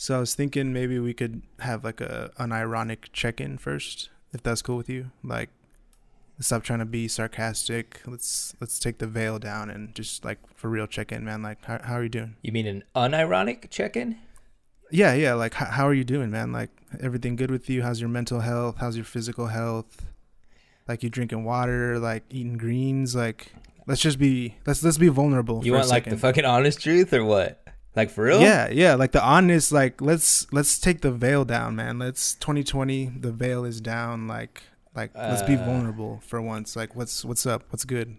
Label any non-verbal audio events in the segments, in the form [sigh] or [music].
So I was thinking maybe we could have like a an ironic check-in first, if that's cool with you. Like, stop trying to be sarcastic. Let's let's take the veil down and just like for real check-in, man. Like, how how are you doing? You mean an unironic check-in? Yeah, yeah. Like, how, how are you doing, man? Like, everything good with you? How's your mental health? How's your physical health? Like, you drinking water? Like, eating greens? Like, let's just be let's let's be vulnerable. You for a want like the fucking honest truth or what? Like for real? Yeah, yeah, like the honest, like let's let's take the veil down, man. Let's 2020, the veil is down. Like like let's be Uh. vulnerable for once. Like what's what's up? What's good?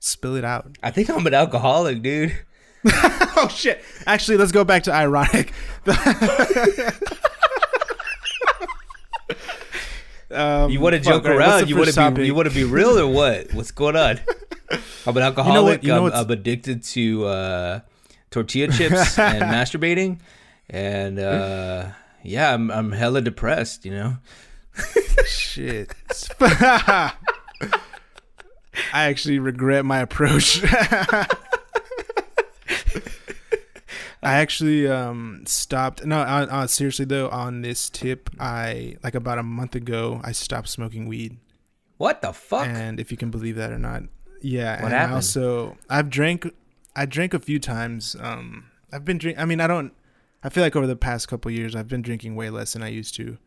Spill it out. I think I'm an alcoholic, dude. [laughs] oh shit! Actually, let's go back to ironic. [laughs] um, You want to joke around? You want to be you want to be real or what? What's going on? [laughs] I'm an alcoholic. you know I'm, what's- I'm addicted to uh, tortilla [laughs] chips and masturbating, and uh, yeah, I'm I'm hella depressed. You know. Shit. [laughs] I actually regret my approach. [laughs] I actually um stopped. No, uh, uh, seriously though, on this tip, I like about a month ago, I stopped smoking weed. What the fuck? And if you can believe that or not, yeah. What and happened? I also, I've drank, I drank a few times. Um, I've been drink. I mean, I don't. I feel like over the past couple years, I've been drinking way less than I used to.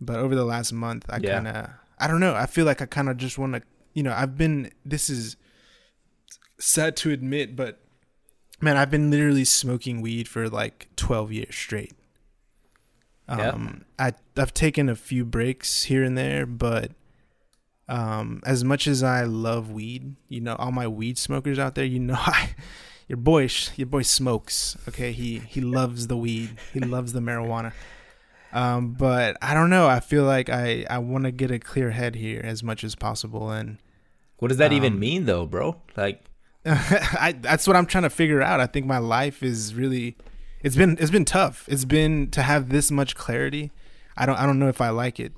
But over the last month, I Yeah. kind of, I don't know. I feel like I kind of just want to, you know, I've been. This is sad to admit, but man, I've been literally smoking weed for like twelve years straight. Yeah. Um, I I've taken a few breaks here and there, but um, as much as I love weed, you know, all my weed smokers out there, you know, [laughs] I, your boy, your boy smokes. Okay, he he loves the weed. He loves the marijuana. Um, but I don't know. I feel like I I want to get a clear head here as much as possible, and what does that even um, mean, though, bro? Like, [laughs] I that's what I'm trying to figure out. I think my life is really it's been it's been tough. It's been to have this much clarity. I don't I don't know if I like it.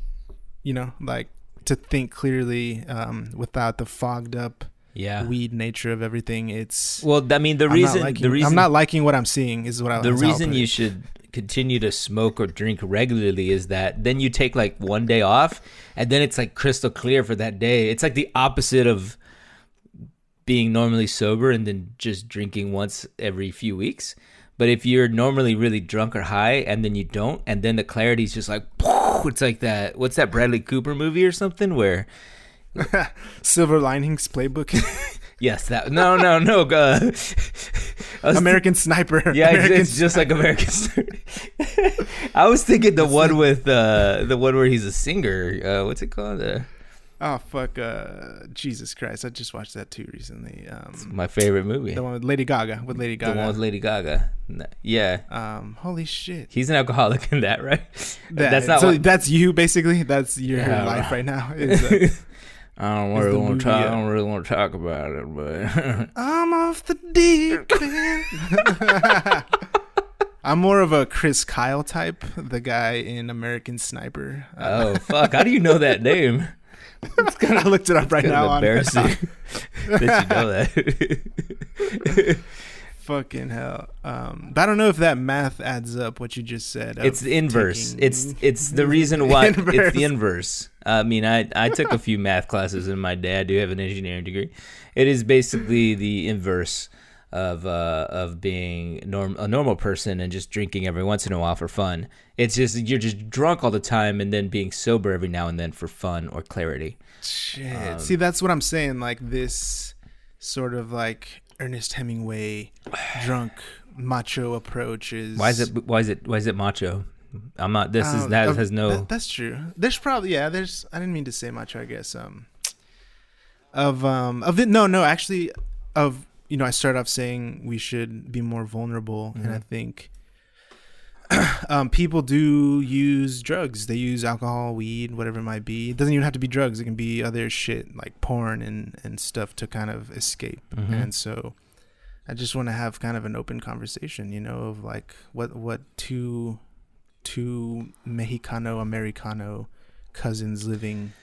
You know, like to think clearly um, without the fogged up yeah. weed nature of everything. It's well, I mean, the I'm reason liking, the reason I'm not liking what I'm seeing is what I the is reason you should continue to smoke or drink regularly is that then you take like one day off and then it's like crystal clear for that day. It's like the opposite of being normally sober and then just drinking once every few weeks. But if you're normally really drunk or high and then you don't, and then the clarity's just like, [laughs] it's like that. What's that Bradley Cooper movie or something where [laughs] Silver Linings Playbook, [laughs] Yes, that no, no, no. Uh, [laughs] American Sniper. Yeah, it's, American it's just like American Story. I was thinking the one with uh, the one where he's a singer. Uh, what's it called? Uh, Oh fuck! Uh, Jesus Christ! I just watched that too recently. Um, my favorite movie. the one with Lady Gaga. With Lady Gaga. The one with Lady Gaga. Yeah, um, holy shit! he's an alcoholic in that, right? That- That's not so. what- That's you basically. That's your Yeah. life right now. Is, uh, I don't really want to talk. I don't really want to talk about it, but [laughs] I'm off the deep end. [laughs] I'm more of a Chris Kyle type, the guy in American Sniper. Uh, oh fuck! How do you know that [laughs] name? I looked it up right now of on embarrassing that you know that. Fucking hell. Um, but I don't know if that math adds up. What you just said. It's the inverse. taking- It's [laughs] it's the reason why it's the inverse. I mean, I I took a few math classes in my day. I do have an engineering degree. It is basically the inverse of uh of being norm a normal person and just drinking every once in a while for fun. It's just you're just drunk all the time and then being sober every now and then for fun or clarity. Shit. Um, See, that's what I'm saying. Like this sort of like Ernest Hemingway drunk macho approach is. Why is it why is it why is it macho? I'm not this is Um, that of- has no that- that's true. There's probably yeah. There's I didn't mean to say macho. I guess um of um of it. No, no. Actually, of you know, I started off saying we should be more vulnerable, and I Mhm. think um people do use drugs. They use alcohol, weed, whatever it might be. It doesn't even have to be drugs. It can be other shit like porn and and stuff to kind of escape. Mhm. And so. I just want to have kind of an open conversation, you know, of like what what two two Mexicano Americano cousins living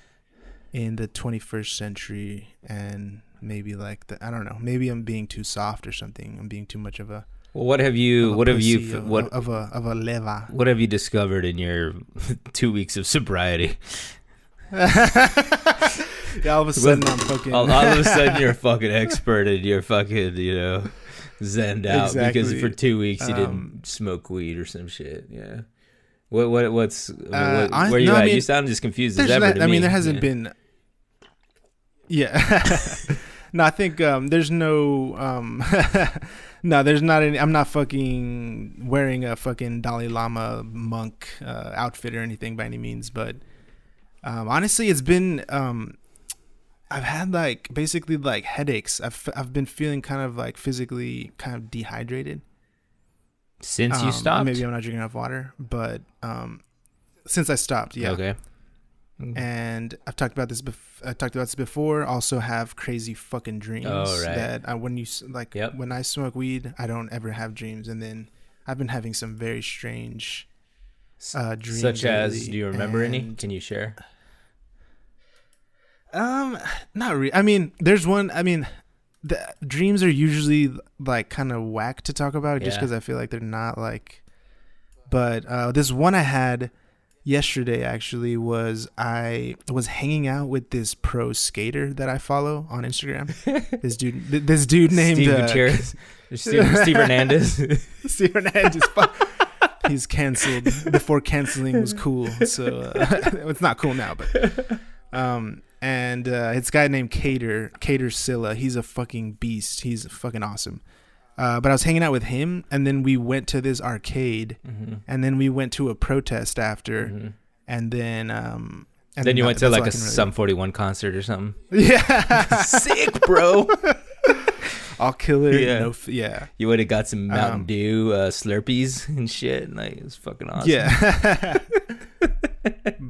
in the 21st century and maybe like the I don't know maybe I'm being too soft or something I'm being too much of a Well, what have you? What have you? of, What of a of a leva? What have you discovered in your [laughs] two weeks of sobriety? [laughs] yeah, all of a sudden I'm fucking. All, all of a sudden, you're a [laughs] fucking expert and you're fucking, you know, zened out because for two weeks you Um, didn't smoke weed or some shit. Yeah. What? What? What's? what, Uh, I- where you no, I at? you mean, sound as confused as ever. not- I mean, there hasn't Yeah. been. Yeah. no, I think um, there's no. Um, no, there's not any. I'm not fucking wearing a fucking Dalai Lama monk uh, outfit or anything by any means, but um, honestly, it's been. Um, I've had like basically like headaches. I've I've been feeling kind of like physically kind of dehydrated. since Um, you stopped. maybe I'm not drinking enough water, but um, since I stopped, yeah. Okay. And I've talked about this. Bef- I talked about this before. Also, have crazy fucking dreams. Oh, right. That I, when you like Yep. when I smoke weed, I don't ever have dreams, and then I've been having some very strange uh, dreams. Such as, lately, do you remember any? Can you share? Um, not really. I mean, there's one. I mean, the dreams are usually like kind of whack to talk about, just because I feel like they're not like. But uh, this one I had yesterday actually was I was hanging out with this pro skater that I follow on Instagram. [laughs] this dude, th- this dude named Steve uh, Gutierrez, [laughs] Steve, Steve Hernandez. [laughs] Steve Hernandez. He's canceled before canceling was cool. So uh, it's not cool now, but um and uh it's a guy named Kader, Kader Sylla. He's a fucking beast. He's fucking awesome. Uh, but I was hanging out with him, and then we went to this arcade, Mhm, and then we went to a protest after, mhm. and then um, and Then you that- went to like a really- Sum 41 concert or something. yeah, [laughs] Sick, bro. I'll kill it. Yeah. No, f- yeah, You would have got some Mountain Um, Dew uh, Slurpees and shit. And like it was fucking awesome. Yeah. [laughs]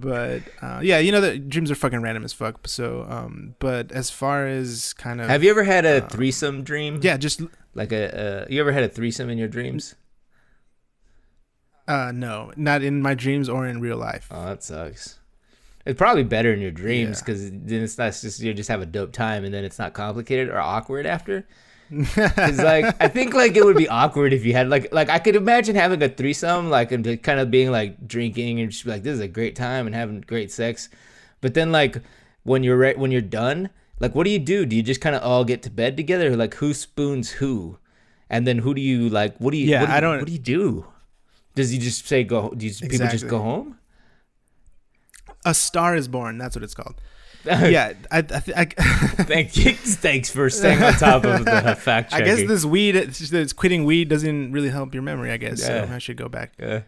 but uh, yeah, you know that dreams are fucking random as fuck. So, um, but as far as kind of Have you ever had a uh, threesome dream? yeah, just Like a uh, you ever had a threesome in your dreams? uh, no, not in my dreams or in real life. Oh, that sucks. It's probably better in your dreams Yeah. because then it's not just you just have a dope time and then it's not complicated or awkward after. It's like I think like it would be awkward if you had like like I could imagine having a threesome like and just kind of being like drinking and just be like this is a great time and having great sex, but then like when you're re- when you're done like what do you do? Do you just kind of all get to bed together? Like who spoons who, and then who do you like? What do you? Yeah, what do you, I don't- What do you do? Does he just say go? Do you, people just go home? A star is born. That's what it's called. [laughs] yeah, I, I, th- I, [laughs] Thank you. Thanks for staying on top of the [laughs] fact I guess this weed, it's, it's quitting weed doesn't really help your memory. I guess Yeah. so. I should go back. Yeah.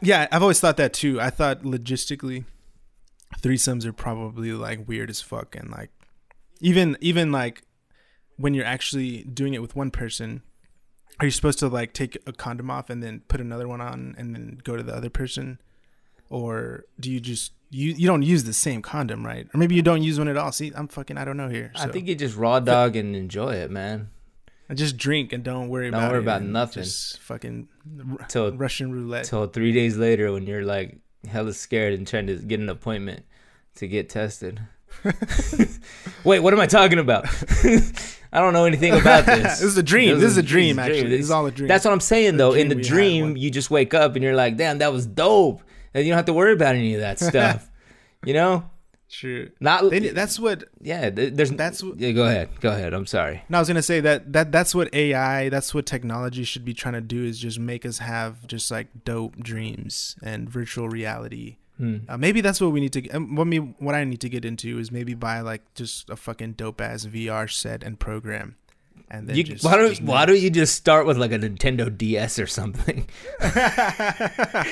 Yeah, I've always thought that too. I thought logistically, threesomes are probably like weird as fuck, and like even even like when you're actually doing it with one person, are you supposed to like take a condom off and then put another one on and then go to the other person, or do you just you you don't use the same condom, right? Or maybe you don't use one at all. See, I'm fucking I don't know here. I think you just raw dog and enjoy it, man. I just drink and don't worry Don't about worry it about and nothing. Just fucking Till Russian roulette. till three days later when you're like hella scared and trying to get an appointment to get tested. [laughs] Wait, what am I talking about? [laughs] I don't know anything about [laughs] this. this is a dream. This is a dream. Actually, this is all a dream. That's what I'm saying though. In the dream we had dream, one. you just wake up and you're like, "Damn, that was dope," and you don't have to worry about any of that [laughs] stuff. you know, true. not They, that's what yeah. There's that's what yeah. Go ahead, go ahead. I'm sorry. No, I was gonna say that that that's what AI, that's what technology should be trying to do is just make us have just like dope dreams and virtual reality. Hmm. Uh, maybe that's what we need to. get- um, What me, what I need to get into is maybe buy like just a fucking dope ass VR set and program, and then You, just, why don't just Why don't you just start with like a Nintendo DS or something? [laughs] [laughs]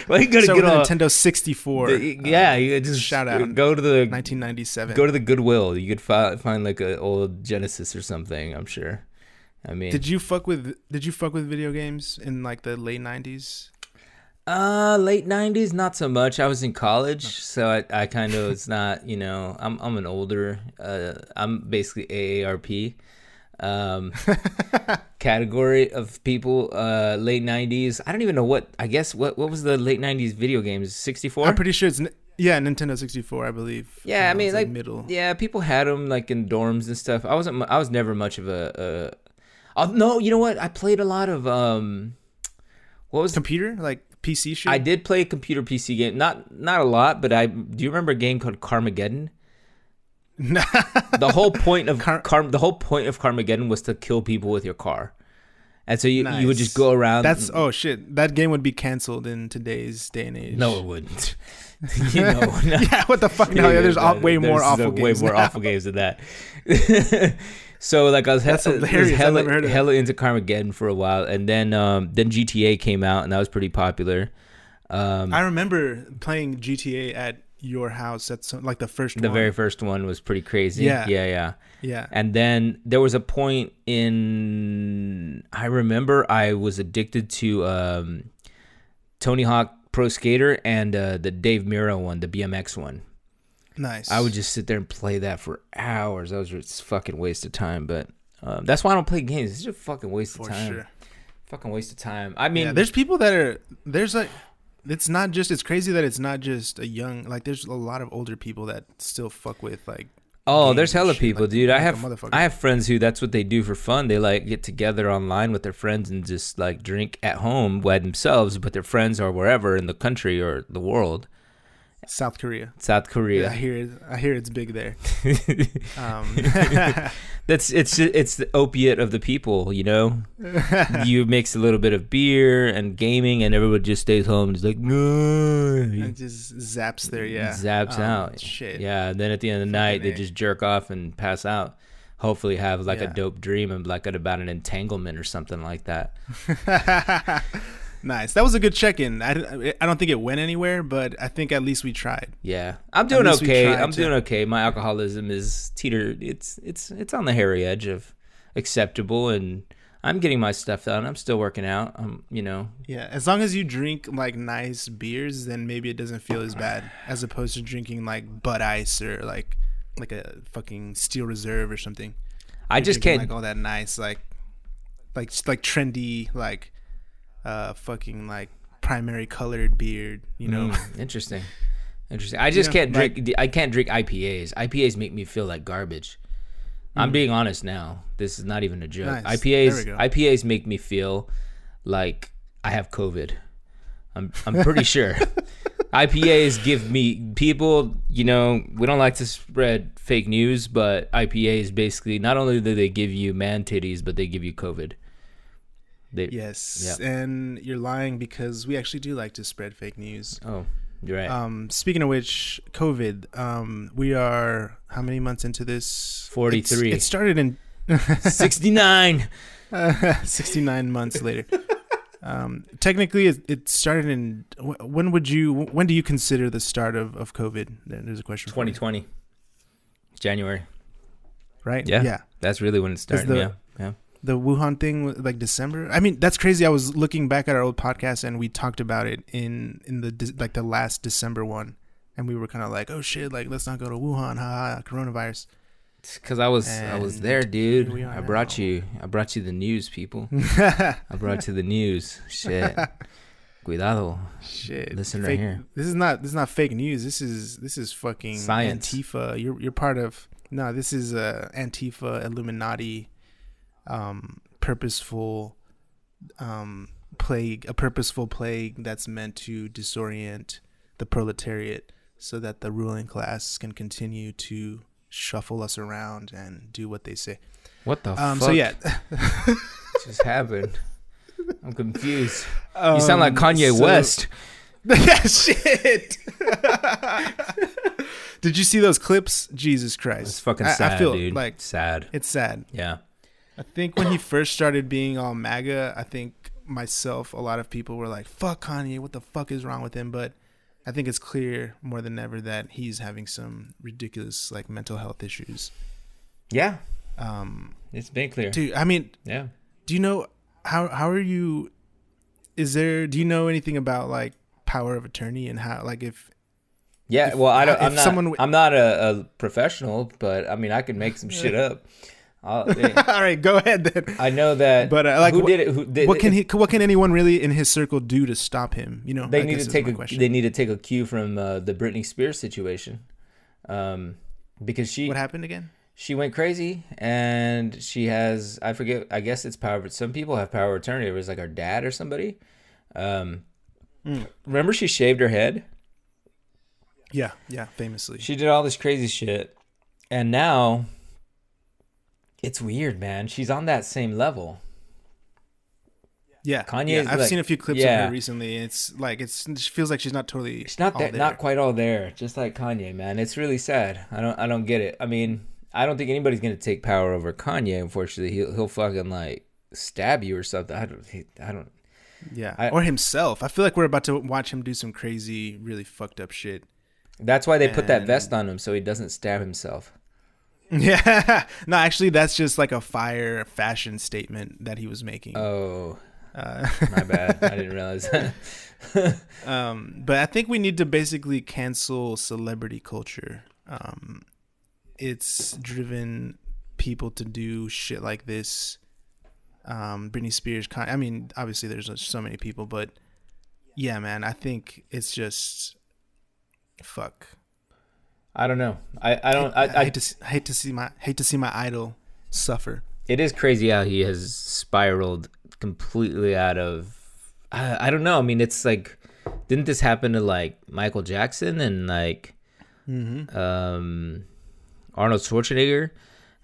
Well, you gotta so get a Nintendo 64. the- yeah, you just shout out. Go to the 1997. go to the Goodwill. You could fi- find like a old Genesis or something. I'm sure. I mean, did you fuck with Did you fuck with video games in like the late 90s? Uh, late '90s, not so much. I was in college, so I, I kind of it's not. You know, I'm I'm an older. Uh, I'm basically AARP, um, [laughs] category of people. Uh, late '90s. I don't even know what. I guess what what was the late '90s video games? 64. I'm pretty sure it's yeah Nintendo 64, I believe. Yeah, I mean, like, middle. Yeah, people had them like in dorms and stuff. I wasn't. I was never much of a. a Oh, no, you know what? I played a lot of um, what was Computer like PC shit. I did play a computer PC game. Not not a lot, but I do you remember a game called Carmageddon? [laughs] the whole point of Car- Car- the whole point of Carmageddon was to kill people with your car. And so you, you would just go around That's oh shit. That game would be canceled in today's day and age. No, it wouldn't. [laughs] you know, [laughs] no. yeah, what the fuck? No, yeah, there's aw- way more There's awful way games. more now. awful games than that. so like I was, he- That's was hilarious. Hella, heard hella into Carmageddon for a while, and then um, then GTA came out, and that was pretty popular. Um, I remember playing GTA at your house. That's like the first the one. very first one was pretty crazy. Yeah. yeah, yeah. yeah. And then there was a point in I remember I was addicted to um, Tony Hawk Pro Skater and uh, the Dave Mirra one, the BMX one. Nice. I would just sit there and play that for hours. That was just fucking waste of time. But um, that's why I don't play games. It's just a fucking waste for of time. sure. Fucking waste of time. I mean, yeah, there's people that are there's like it's not just it's crazy that it's not just a young like there's a lot of older people that still fuck with like oh, there's hella people, like- dude. I like a have. I have friends who that's what they do for fun. They like get together online with their friends and just like drink at home by themselves, but their friends are wherever in the country or the world. South Korea. South Yeah, I Korea. hear it. I hear it's big there. [laughs] Um, [laughs] That's it's it's the opiate of the people, you know. [laughs] you mix a little bit of beer and gaming, and everyone just stays home and is like, no. it just zaps there. Yeah, zaps Um, out. Shit. Yeah, and then at the end of the night, they just jerk off and pass out. Hopefully, have like a dope dream and like about an entanglement or something like that. Nice. That was a good check-in. I, I don't think it went anywhere, but I think at least we tried. Yeah, I'm doing okay. I'm to. doing okay. My alcoholism is teeter. It's it's it's on the hairy edge of acceptable, and I'm getting my stuff done. I'm still working out. I'm you know Yeah, as long as you drink like nice beers, then maybe it doesn't feel as bad as opposed to drinking like Bud Ice or like like a fucking Steel Reserve or something. I You're just drinking, can't. like all that nice like like like trendy like uh fucking like primary colored beard. You know, Mm, [laughs] interesting. Interesting. I just know, can't like- drink. I can't drink IPAs. IPAs make me feel like garbage. I'm being honest now. This is not even a joke. Mm. Nice. IPAs. IPAs make me feel like I have COVID. I'm. I'm pretty [laughs] sure. IPAs give me people. You know, we don't like to spread fake news, but IPAs basically not only do they give you man titties, but they give you COVID. They, yes, and you're lying because we actually do like to spread fake news. Oh, you're right. Um, speaking of which, COVID. Um, we are how many months into this? 43. It's- It started in [laughs] Sixty nine. [laughs] 69 months later. Um, technically, it, it started in. When would you? When do you consider the start of, of COVID? There's a question. 2020 january right? Yeah. Yeah. that's really when it started the- yeah yeah The Wuhan thing, like December. I mean, that's crazy. I was looking back at our old podcast, and we talked about it in in the like the last December one, and we were kind of like, "Oh shit! Like, let's not go to Wuhan. Ha ha! Coronavirus." because i was i was there dude i brought now. you i brought you the news people [laughs] i brought you the news shit [laughs] cuidado Shit. Listen right here. This is not this is not fake news. This is this is fucking Science. Antifa. You're you're part of no, this is uh Antifa Illuminati um purposeful um plague a purposeful plague that's meant to disorient the proletariat so that the ruling class can continue to shuffle us around and do what they say. what the Um fuck so yeah. [laughs] just happened i'm confused you sound like Um, kanye so- west [laughs] Shit. [laughs] Did you see those clips? Jesus Christ. it's fucking I- sad I feel dude like sad it's sad. yeah I think when he first started being all MAGA, I think myself, a lot of people were like, fuck Kanye, what the fuck is wrong with him? But I think it's clear more than ever that he's having some ridiculous like mental health issues. yeah Um it's been clear dude, I mean, yeah do you know how how are you is there do you know anything about like power of attorney and how like if Yeah, If- well, I don't. if I'm not. someone w- I'm not a, a professional, but I mean, I can make some [laughs] shit up. I'll, [laughs] all right go ahead then I know that. But, uh, like, who what- did it? Who did what can he what can anyone really in his circle do to stop him you know They I need to take a. question. They need to take a cue from uh, the Britney Spears situation, um, because she. what happened again she went crazy and she has I forget I guess it's power but some people have power of attorney. It was like her dad or somebody. Um Mm. remember she shaved her head? Yeah, yeah, famously. She did all this crazy shit. And now it's weird, man. She's on that same level. yeah, Kanye yeah, I've like- seen a few clips of her recently. It's like it's it feels like she's not totally. She's not that not quite all there, just like Kanye, man. It's really sad. I don't I don't get it. I mean, I don't think anybody's gonna take power over Kanye. Unfortunately, he'll he'll fucking like stab you or something. I don't he- I don't. Yeah, I- or himself. I feel like we're about to watch him do some crazy, really fucked up shit. That's why they put that vest on him so he doesn't stab himself. [laughs] Yeah, no, actually, that's just like a fire fashion statement that he was making. Oh, Uh, my bad. I didn't [laughs] realize that. um, but I think we need to basically cancel celebrity culture. Um, it's driven people to do shit like this. Um, Britney Spears. Con- I mean, obviously, there's so many people, but yeah, man, I think it's just fuck. I don't know. I, I don't. I, I, I, hate to see, hate to see my hate to see my idol suffer. it is crazy how he has spiraled completely out of. I, I don't know. I mean, it's like, didn't this happen to like Michael Jackson and like Mm-hmm. um, Arnold Schwarzenegger?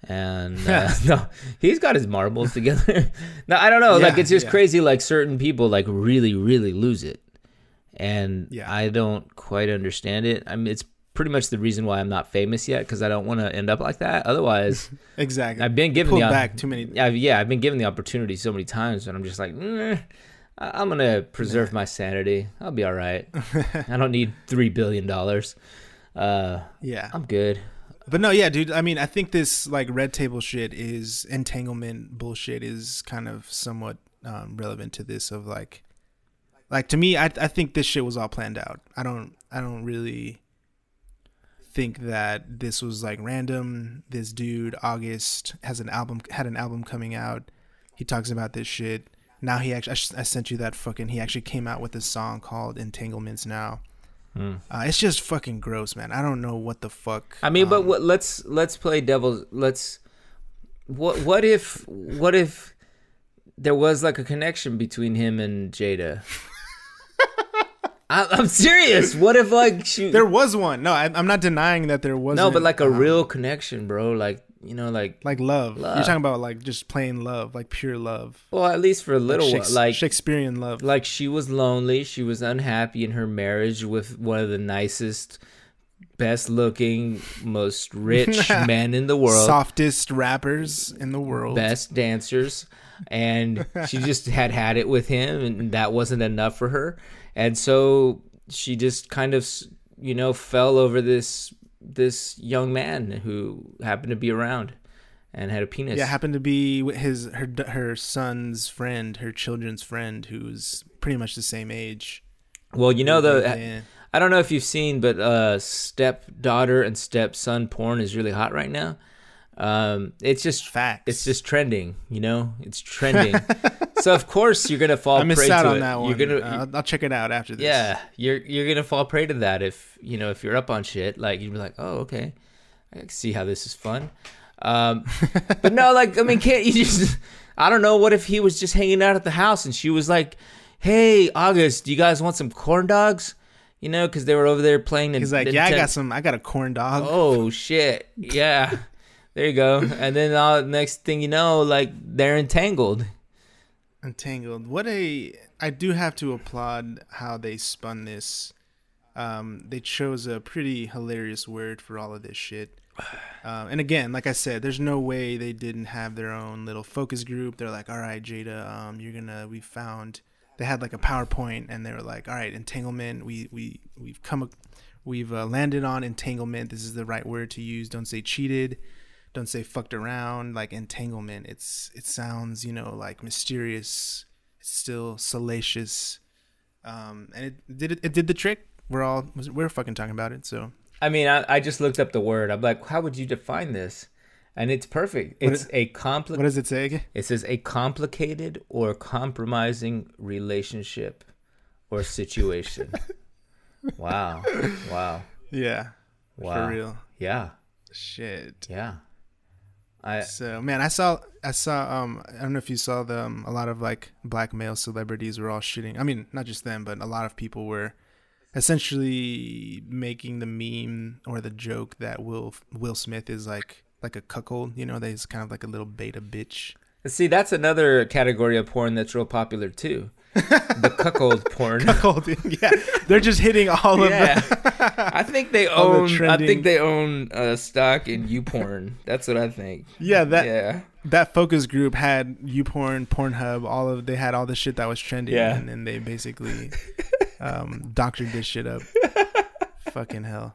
And [laughs] uh, [laughs] no, he's got his marbles together. [laughs] no, I don't know. like, it's just yeah. crazy. Like certain people like really, really lose it, and Yeah. I don't quite understand it. I mean, it's pretty much the reason why I'm not famous yet because I don't want to end up like that. Otherwise. [laughs] Exactly. I've been given pulled the back too many. I've, yeah, I've been given the opportunity so many times, and I'm just like, "Nah, I- I'm gonna preserve my sanity. I'll be all right. [laughs] I don't need three billion dollars. Uh, Yeah. I'm good. But no, yeah, dude. I mean, I think this like red table shit is entanglement bullshit is kind of somewhat um, relevant to this. Of like, like to me, I I think this shit was all planned out. I don't I don't really think that this was like random. This dude August has an album had an album coming out. He talks about this shit. Now he actually I, I sent you that fucking. He actually came out with a song called Entanglements. Now. Hmm. Uh, it's just fucking gross, man. I don't know what the fuck. I mean, but um, what, let's let's play devil's. Let's what what if what if there was like a connection between him and Jada? [laughs] I'm serious. What if like [laughs] she There was one. No, I, I'm not denying that there was. no, but like a um, real connection, bro. Like you know, like like love. Love. You're talking about like just plain love, like pure love, well, at least for a little like, Shakes- like Shakespearean love. like she was lonely she was unhappy in her marriage with one of the nicest best looking most rich [laughs] men in the world Softest rappers in the world. best dancers and she just had had it with him and that wasn't enough for her and so she just kind of you know fell over this this young man who happened to be around and had a penis Yeah, happened to be with his her her son's friend, her children's friend, who's pretty much the same age. well you know the Yeah. I don't know if you've seen, but uh, stepdaughter and stepson porn is really hot right now. Um, it's just facts. it's just trending, you know. It's trending, [laughs] so of course you're gonna fall I missed prey out to on it. that one. You're gonna, Uh, I'll, check it out after this. yeah, you're you're gonna fall prey to that if you know if you're up on shit. Like you'd be like, oh okay, I can see how this is fun. Um, [laughs] but no, like I mean, can't you just? I don't know. What if he was just hanging out at the house and she was like, "Hey, August, do you guys want some corn dogs?" You know, because they were over there playing. He's like, yeah, I got some. I got a corn dog. Oh shit! Yeah, there you go. [laughs] And then uh, next thing you know, like they're entangled. Entangled. What a! I do have to applaud how they spun this. Um, they chose a pretty hilarious word for all of this shit. [sighs] Um, and again, like I said, there's no way they didn't have their own little focus group. They're like, all right, Jada, um, you're gonna. We found. They had like a PowerPoint, and they were like, all right, entanglement. We we we've come. We've uh, landed on entanglement. This is the right word to use. Don't say cheated. Don't say fucked around. Like entanglement. It's it sounds you know like mysterious. It's still salacious. Um, and it did it, it did the trick. We're all we're fucking talking about it. So I mean, I, I just looked up the word. I'm like, how would you define this? And it's perfect. It's is- a complicated what does it say again? It says a complicated or compromising relationship or situation. [laughs] wow! Wow! Yeah, Wow! for real. Yeah! Shit. Yeah! I So man, I saw I saw um I don't know if you saw the um, a lot of like black male celebrities were all shitting. I mean, not just them, but a lot of people were essentially making the meme or the joke that Will Will Smith is like like a cuckold. You know, that he's kind of like a little beta bitch. see that's another category of porn that's real popular too. [laughs] the cuckold porn. Yeah. They're just hitting all of Yeah. the. [laughs] I think they All the own. I think they own uh, stock in YouPorn. That's what I think. Yeah, that yeah. that focus group had YouPorn, Pornhub, all of they had all the shit that was trending, Yeah. and then they basically um, [laughs] doctored this shit up. Fucking hell.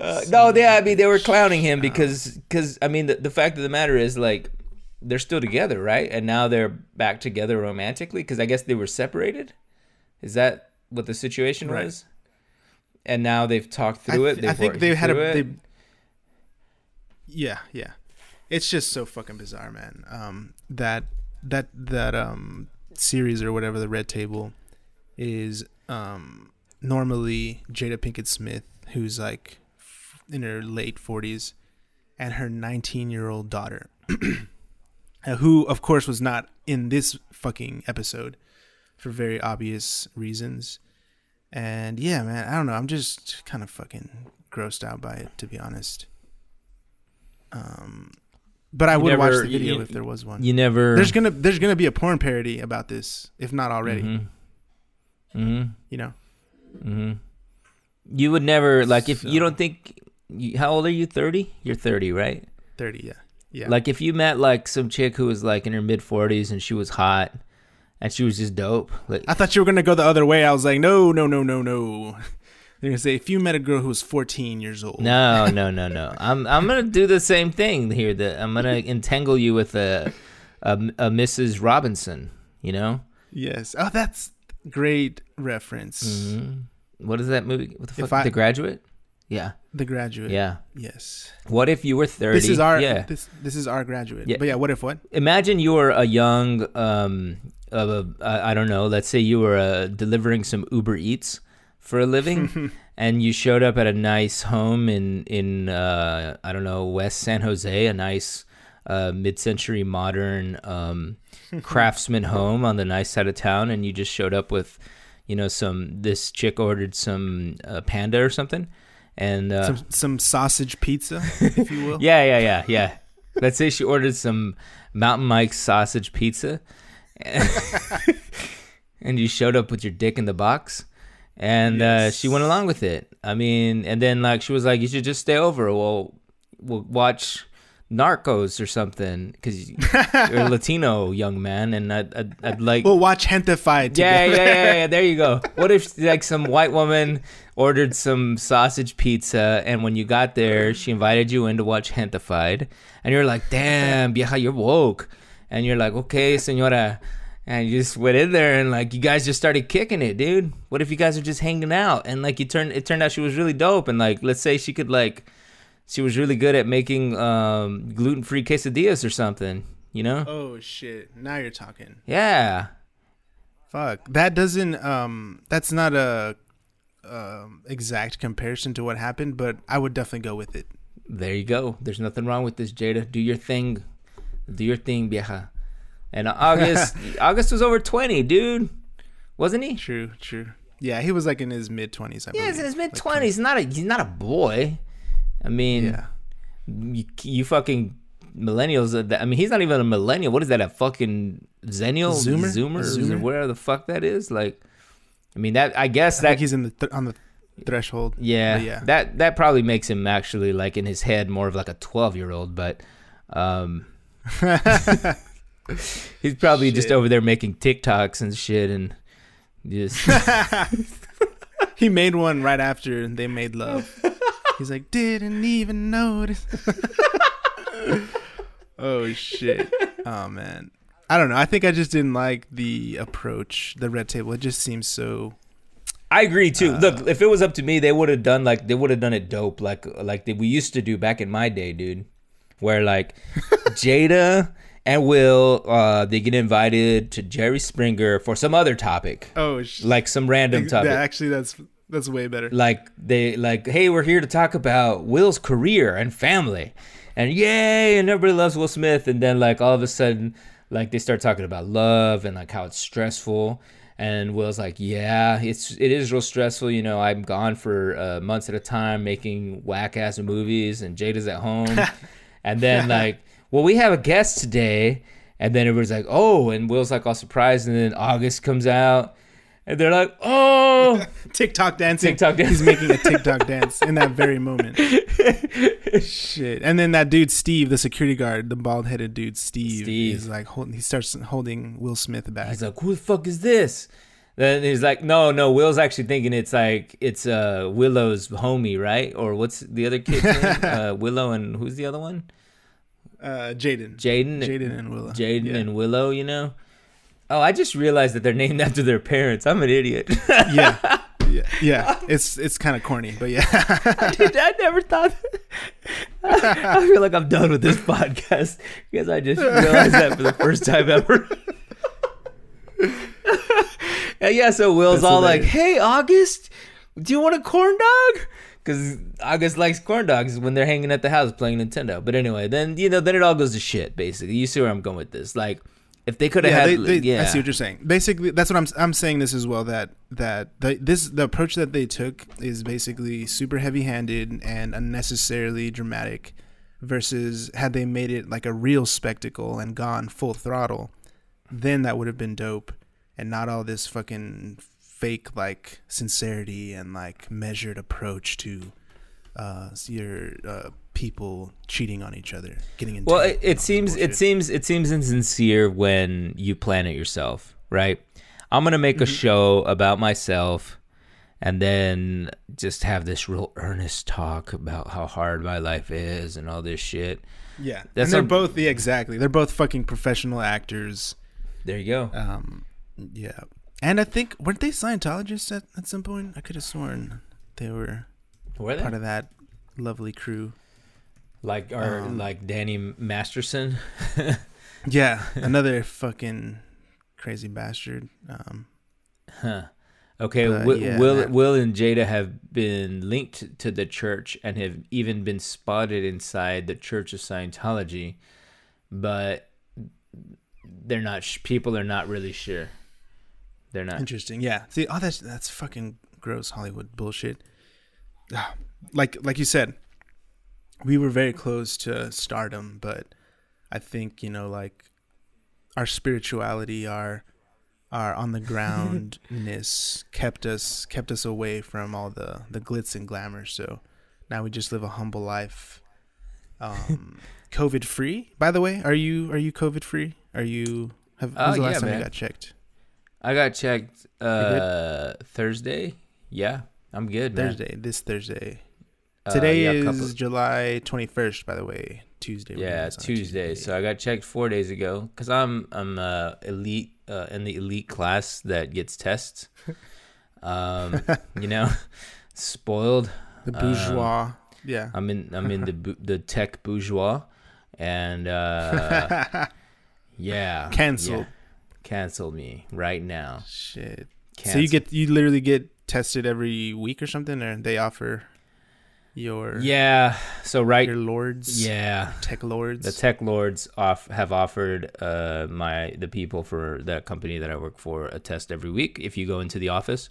Uh, no, yeah. I mean, they were clowning him because, because I mean, the, the fact of the matter is, like, they're still together, right? And now they're back together romantically because I guess they were separated. Is that what the situation Right. was? And now they've talked I, through th- it. I think they had a they. Yeah, yeah. It's just so fucking bizarre, man. Um, that that that um series or whatever the Red Table is um normally Jada Pinkett Smith, who's like f- in her late forties, and her nineteen year old daughter, [clears throat] who of course was not in this fucking episode for very obvious reasons. And yeah, man, I don't know. I'm just kind of fucking grossed out by it, to be honest. Um, but I You would watch the video you- if there was one. you never. There's gonna there's gonna be a porn parody about this, if not already. hmm You know, hmm You would never like if So- you don't think. How old are you? Thirty. You're thirty, right? thirty. Yeah, yeah. Like if you met like some chick who was like in her mid forties and she was hot and she was just dope. Like I thought you were gonna go the other way. I was like, no, no, no, no, no. [laughs] They're gonna say if you met a girl who was 14 years old. no, no, no, no. I'm I'm gonna do the same thing here. That I'm gonna [laughs] entangle you with a, a a Mrs. Robinson. You know. Yes. Oh, that's great reference. hmm What is that movie? What the fuck? I- the Graduate. Yeah, The Graduate. yeah. Yes. What if you were thirty? This is our. yeah. This this is our graduate. Yeah. But yeah, what if what? imagine you were a young um of a I I don't know let's say you were uh, delivering some uber eats for a living [laughs] and you showed up at a nice home in in uh i don't know west san jose a nice uh mid-century modern um [laughs] craftsman home on the nice side of town and you just showed up with you know some this chick ordered some uh, panda or something and uh some some sausage pizza, if you will. [laughs] yeah, yeah, yeah, yeah. Let's say she ordered some Mountain Mike's sausage pizza, [laughs] and you showed up with your dick in the box, and uh, she went along with it. I mean, and then like she was like, "You should just stay over. We'll we'll watch Narcos or something because you're a [laughs] Latino young man, and I'd I'd, I'd like." We'll watch Gentefied yeah, yeah, yeah, yeah. There you go. [laughs] What if like some white woman ordered some sausage pizza, and when you got there, she invited you in to watch Gentefied, and you're like, "Damn, vieja, you're woke," and you're like, "Okay, señora," and you just went in there, and like you guys just started kicking it, dude. What if you guys are just hanging out, and like you turned, it turned out she was really dope, and like let's say she could like, she was really good at making um, gluten free quesadillas or something, you know? Oh shit! Now you're talking. Yeah. Fuck. That doesn't. Um. That's not a. Um, exact comparison to what happened, but I would definitely go with it. There you go. There's nothing wrong with this, Jada. Do your thing. Do your thing, vieja. And August, [laughs] August was over 20, dude. Wasn't he? True. True. Yeah, he was like in his mid twenties. I Yeah, he's in his mid 20s. He's not a he's not a boy. I mean, Yeah. you, you fucking millennials. I mean, he's not even a millennial. What is that? A fucking zennial, Zoomer? Zoomer? or whatever the fuck that is. Like, I mean, that I guess I that think he's in the th- on the threshold. Yeah, yeah. That that probably makes him actually like in his head more of like a twelve year old, but um, [laughs] he's probably just over there making TikToks and shit, and just [laughs] he made one right after they made love. [laughs] He's like, didn't even notice. [laughs] oh shit. Oh man. I don't know. I think I just didn't like the approach, the red table. It just seems so. I agree too. Uh, Look, if it was up to me, they would have done like they would have done it dope, like like they, we used to do back in my day, dude. Where like [laughs] Jada and Will, uh, they get invited to Jerry Springer for some other topic, Oh, sh- like some random that- topic. actually, that's That's way better. like they like hey we're here to talk about will's career and family. And yay and everybody loves will smith. And then like all of a sudden like they start talking about love and like how it's stressful. And will's like yeah it's it is real stressful. You know i'm gone for uh, months at a time making whack ass movies and jada's at home. [laughs] And then like well we have a guest today. And then everybody's like oh and will's like all surprised. And then august comes out and they're like oh [laughs] TikTok dancing. TikTok dance. He's making a TikTok dance in that very moment. Shit. And then that dude Steve, the security guard, the bald headed dude Steve, Steve. is like holding. He starts holding Will Smith back. He's like, "Who the fuck is this?" Then he's like, "No, no." Will's actually thinking it's like it's uh Willow's homie, right? Or what's the other kid's [laughs] name? Uh, Willow and who's the other one? uh, Jaden. Jaden. Jaden and Willow. Jaden Yeah. and Willow. You know. Oh, I just realized that they're named after their parents. I'm an idiot. yeah. Yeah, [laughs] yeah, it's it's kind of corny, but yeah, [laughs] Dude, I never thought. [laughs] I feel like I'm done with this podcast because I just realized that for the first time ever. and yeah, so Will's That's all like, "Hey, August, do you want a corn dog?" Because August likes corn dogs when they're hanging at the house playing Nintendo. But anyway, then you know, then it all goes to shit. Basically, you see where I'm going with this. Like, if they could have yeah, had, they, they, yeah, I see what you're saying. Basically, that's what I'm I'm saying. This as well that that the, this the approach that they took is basically super heavy handed and unnecessarily dramatic, versus had they made it like a real spectacle and gone full throttle, then that would have been dope, and not all this fucking fake like sincerity and like measured approach to uh your uh people cheating on each other getting into Well, it, it seems it seems it seems insincere when you plan it yourself, right? I'm gonna make a Mm-hmm. show about myself, and then just have this real earnest talk about how hard my life is and all this shit. Yeah, That's and they're both yeah exactly. They're both fucking professional actors. There you go. Um, yeah, and I think weren't they Scientologists at, at some point? I could have sworn they were Were part of that lovely crew. Like or um, like Danny Masterson? [laughs] Yeah, another fucking crazy bastard. Um, Huh. Okay, But, Wi- yeah, Will Will and Jada have been linked to the church and have even been spotted inside the Church of Scientology, but they're not. Sh- people are not really sure. They're not. interesting. Yeah. See, all that's that's fucking gross Hollywood bullshit. Ah, Like like you said, we were very close to stardom, but I think you know like our spirituality, our our on the groundness [laughs] kept us kept us away from all the the glitz and glamour. So now we just live a humble life. Um, [laughs] COVID free. By the way, are you are you COVID free? Are you? Have, Oh, when's the yeah, last time man. you got checked? I got checked uh, Thursday. Yeah, I'm good. man. Thursday. This Thursday. Uh, Today yeah, a is couple- July 21st, by the way. Tuesday. Yeah, on Tuesday. So I got checked four days ago because I'm I'm uh, elite uh, in the elite class that gets tests. [laughs] Um, you know, spoiled. the bourgeois. yeah. I'm in I'm in the [laughs] the tech bourgeois, and uh, [laughs] yeah, Canceled. yeah. canceled me right now. Shit. So you get you literally get tested every week or something, or they offer your yeah. So right, your lords, yeah. tech lords. The tech lords off have offered uh, my the people for that company that I work for a test every week if you go into the office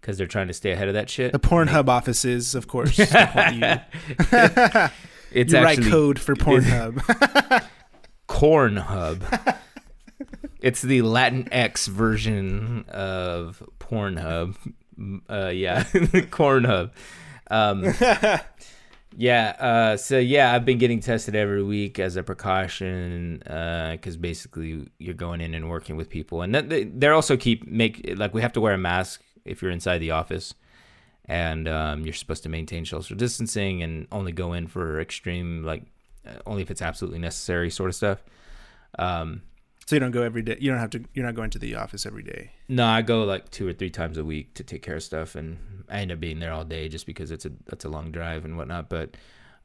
because they're trying to stay ahead of that shit. the Pornhub offices, of course. [laughs] you [laughs] It's you write code for [laughs] Pornhub. Corn Hub. it's the Latin X version of Pornhub. Uh, yeah, Corn Hub. Um, [laughs] yeah. Uh, so yeah, I've been getting tested every week as a precaution because basically you're going in and working with people, and that, they, they're also keep make like we have to wear a mask if you're inside the office. And um, you're supposed to maintain social distancing and only go in for extreme, like uh, only if it's absolutely necessary, sort of stuff. Um, so you don't go every day. You don't have to. You're not going to the office every day. no, I go like two or three times a week to take care of stuff, and I end up being there all day just because it's a it's a long drive and whatnot. But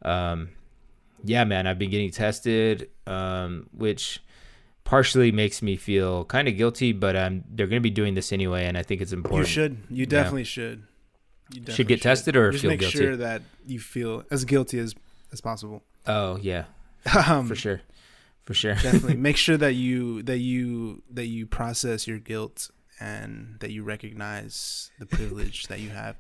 um, yeah, man, I've been getting tested, um, which partially makes me feel kind of guilty, but um, they're going to be doing this anyway, and I think it's important. You should. You definitely should. You Should definitely get tested or Just feel make guilty? sure that you feel as guilty as as possible. Oh yeah, [laughs] Um, for sure, for sure. definitely [laughs] make sure that you that you that you process your guilt and that you recognize the privilege that you have.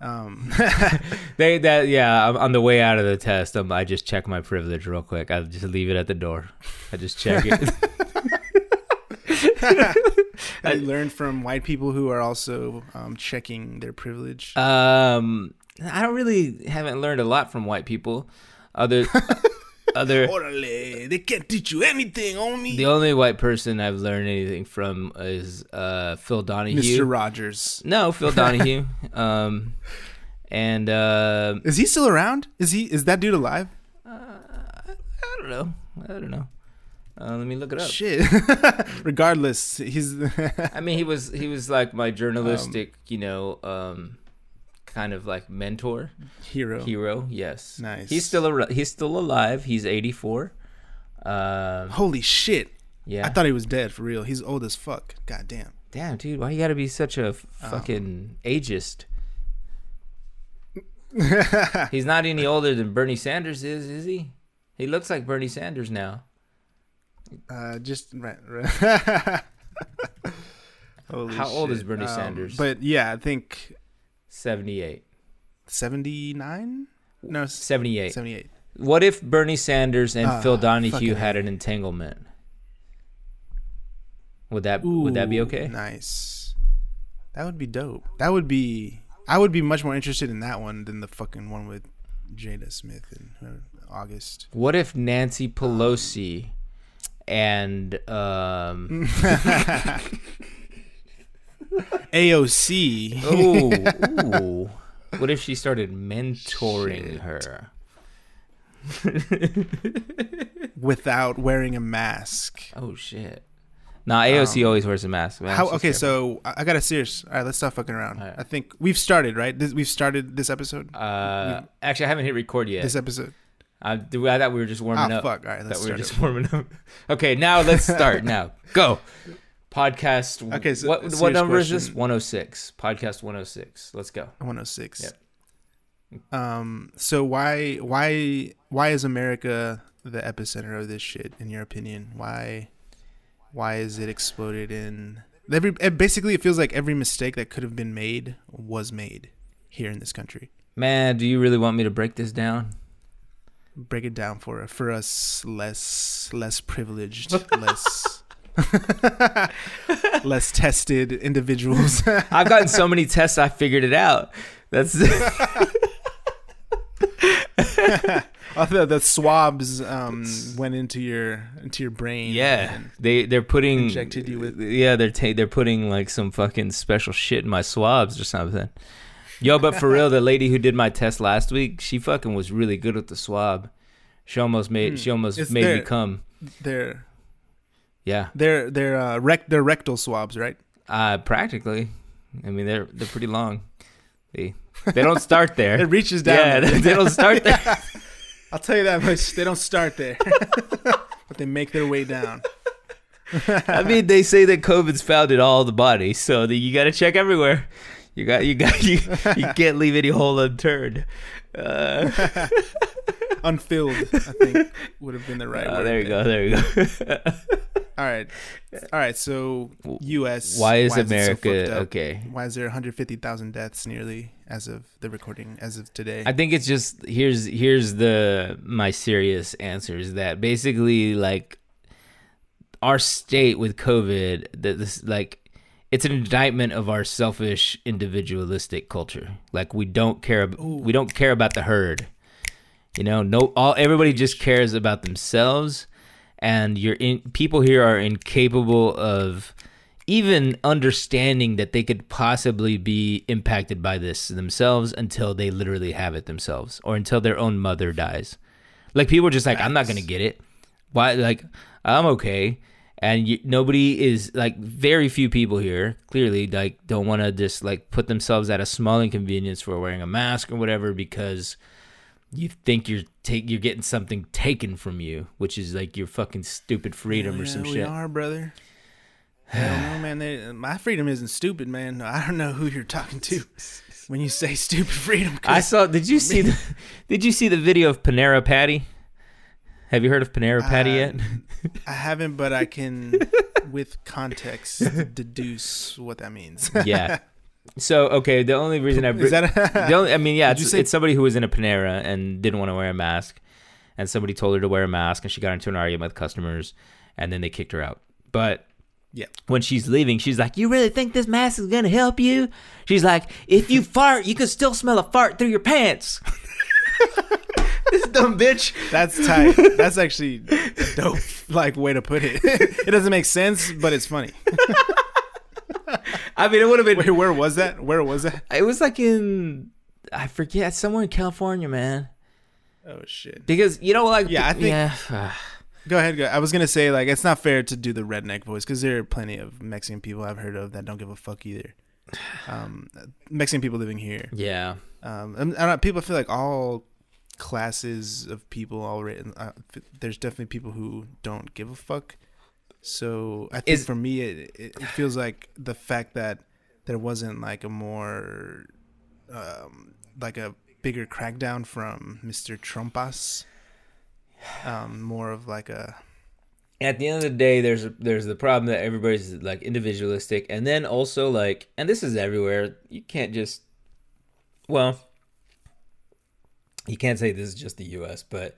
Um, [laughs] They that yeah. I'm on the way out of the test. Um, I just check my privilege real quick. I just leave it at the door. I just check it. [laughs] I learned from white people who are also um, checking their privilege? um, I don't really haven't learned a lot from white people. Other other [laughs] Orale, they can't teach you anything, homie. the only white person I've learned anything from is uh Phil Donahue. Mr. Rogers. No, Phil [laughs] Donahue. um, and uh, Is he still around? Is he? Is that dude alive? I don't know. I don't know. Uh, let me look it up. Shit. [laughs] Regardless, he's. I mean, he was he was like my journalistic, you know, um, kind of like mentor, hero. hero. Yes, Nice. He's still ar- he's still alive. He's eighty four. Um, Holy shit! yeah. I thought he was dead for real. He's old as fuck. God damn. Damn, dude, why you gotta be such a Oh. fucking ageist? [laughs] He's not any older than Bernie Sanders is, is he? He looks like Bernie Sanders now. Uh, just [laughs] right. right. Holy How old is. Bernie Um, Sanders? But yeah, I think Seventy eight. seventy nine. No, s- Seventy eight. seventy eight. What if Bernie Sanders and Ah, Phil Donahue had an entanglement? Would that would that be okay? Nice. That would be dope. That would be. I would be much more interested in that one than the fucking one with Jada Smith and her August. What if Nancy Pelosi and um [laughs] [laughs] AOC oh ooh, what if she started mentoring her? [laughs] without wearing a mask. Oh shit. Nah, AOC Um, always wears a mask. man. How? Okay, terrible. so I I got a serious. All right, let's stop fucking around. All right. I think we've started right. This, we've started this episode. uh, actually, I haven't hit record yet. This episode. I, I thought we were just warming Ah, up. fuck. All right, let's we were start. just over. warming up. Okay, now let's start. [laughs] now go. Podcast. Okay, so what what number is this? One hundred six. Podcast one hundred six. Let's go. 106. Yep. Um. So why why why is America the epicenter of this shit? In your opinion, why why is it exploded in every? eh, Basically, it feels like every mistake that could have been made was made here in this country. Man, do you really want me to break this down? Break it down for for us less less privileged, [laughs] less [laughs] less tested individuals. [laughs] I've gotten so many tests. I figured it out. That's [laughs] Although the swabs um, went into your into your brain. yeah. They they're putting Injected you with- yeah they're ta- they're putting like some fucking special shit in my swabs or something. Yo, but for real, the lady who did my test last week, she fucking was really good with the swab. She almost made Hmm. she almost made me come. they're Yeah, they're they're uh, rec- they're rectal swabs, right? uh, practically. I mean, they're they're pretty long. They they don't start [laughs] there. It reaches down. yeah, they, they don't start there. [laughs] I'll tell you that much. They don't start there, [laughs] but they make their way down. I mean, they say that COVID's found in all the body, so that you got to check everywhere. You got you got you you can't leave any hole unturned. Uh, [laughs] Unfilled, I think, would have been the right oh, word. there you go. There you go. [laughs] All right, all right. So, U.S. Why is it so America up? okay? Why is there 150,000 deaths nearly as of the recording as of today? I think it's just here's here's the my serious answer is that basically like our state with COVID that this like it's an indictment of our selfish individualistic culture. Like we don't care ab- we don't care about the herd. You know, no all everybody just cares about themselves and you're in people here are incapable of even understanding that they could possibly be impacted by this themselves until they literally have it themselves or until their own mother dies. Like people are just like, I'm not gonna get it. Why? Like I'm okay, and you, nobody is like very few people here clearly like don't want to just like put themselves at a small inconvenience for wearing a mask or whatever because you think you're take you're getting something taken from you, which is like your fucking stupid freedom or Yeah, some we shit. are, brother. [sighs] I don't know, man. They, my freedom isn't stupid, man. I don't know who you're talking to. when you say stupid freedom. I saw. Did you see the? [laughs] Did you see the video of Panera Patty? Have you heard of Panera Patty yet? Um, I haven't, but I can, [laughs] with context, deduce what that means. yeah. [laughs] So okay, the only reason I Is that the only, I mean, yeah, it's, say- it's somebody who was in a Panera and didn't want to wear a mask, and somebody told her to wear a mask, and she got into an argument with customers, and then they kicked her out. But Yeah. when she's leaving, she's like, "You really think this mask is gonna help you?" She's like, "If you [laughs] fart, you can still smell a fart through your pants." [laughs] this dumb bitch. That's tight. That's actually a dope like way to put it. [laughs] it doesn't make sense, but it's funny. I mean, it would have been. Wait, where was that? Where was that? It was like in I forget somewhere in California, man. Oh shit. Because you know, like Yeah, I think- yeah. [sighs] Go ahead. Go. I was gonna say like it's not fair to do the redneck voice because there are plenty of Mexican people I've heard of that don't give a fuck either. Um, Mexican people living here. yeah. Um, and, and people feel like all classes of people already. Uh, there's definitely people who don't give a fuck. So I think Is- for me, it, it it feels like the fact that there wasn't like a more, um, like a bigger crackdown from Mr. Trumpas. Um, more of like a At the end of the day, there's there's the problem that everybody's like individualistic, and then also like, and this is everywhere. You can't just, well, you can't say this is just the U.S., but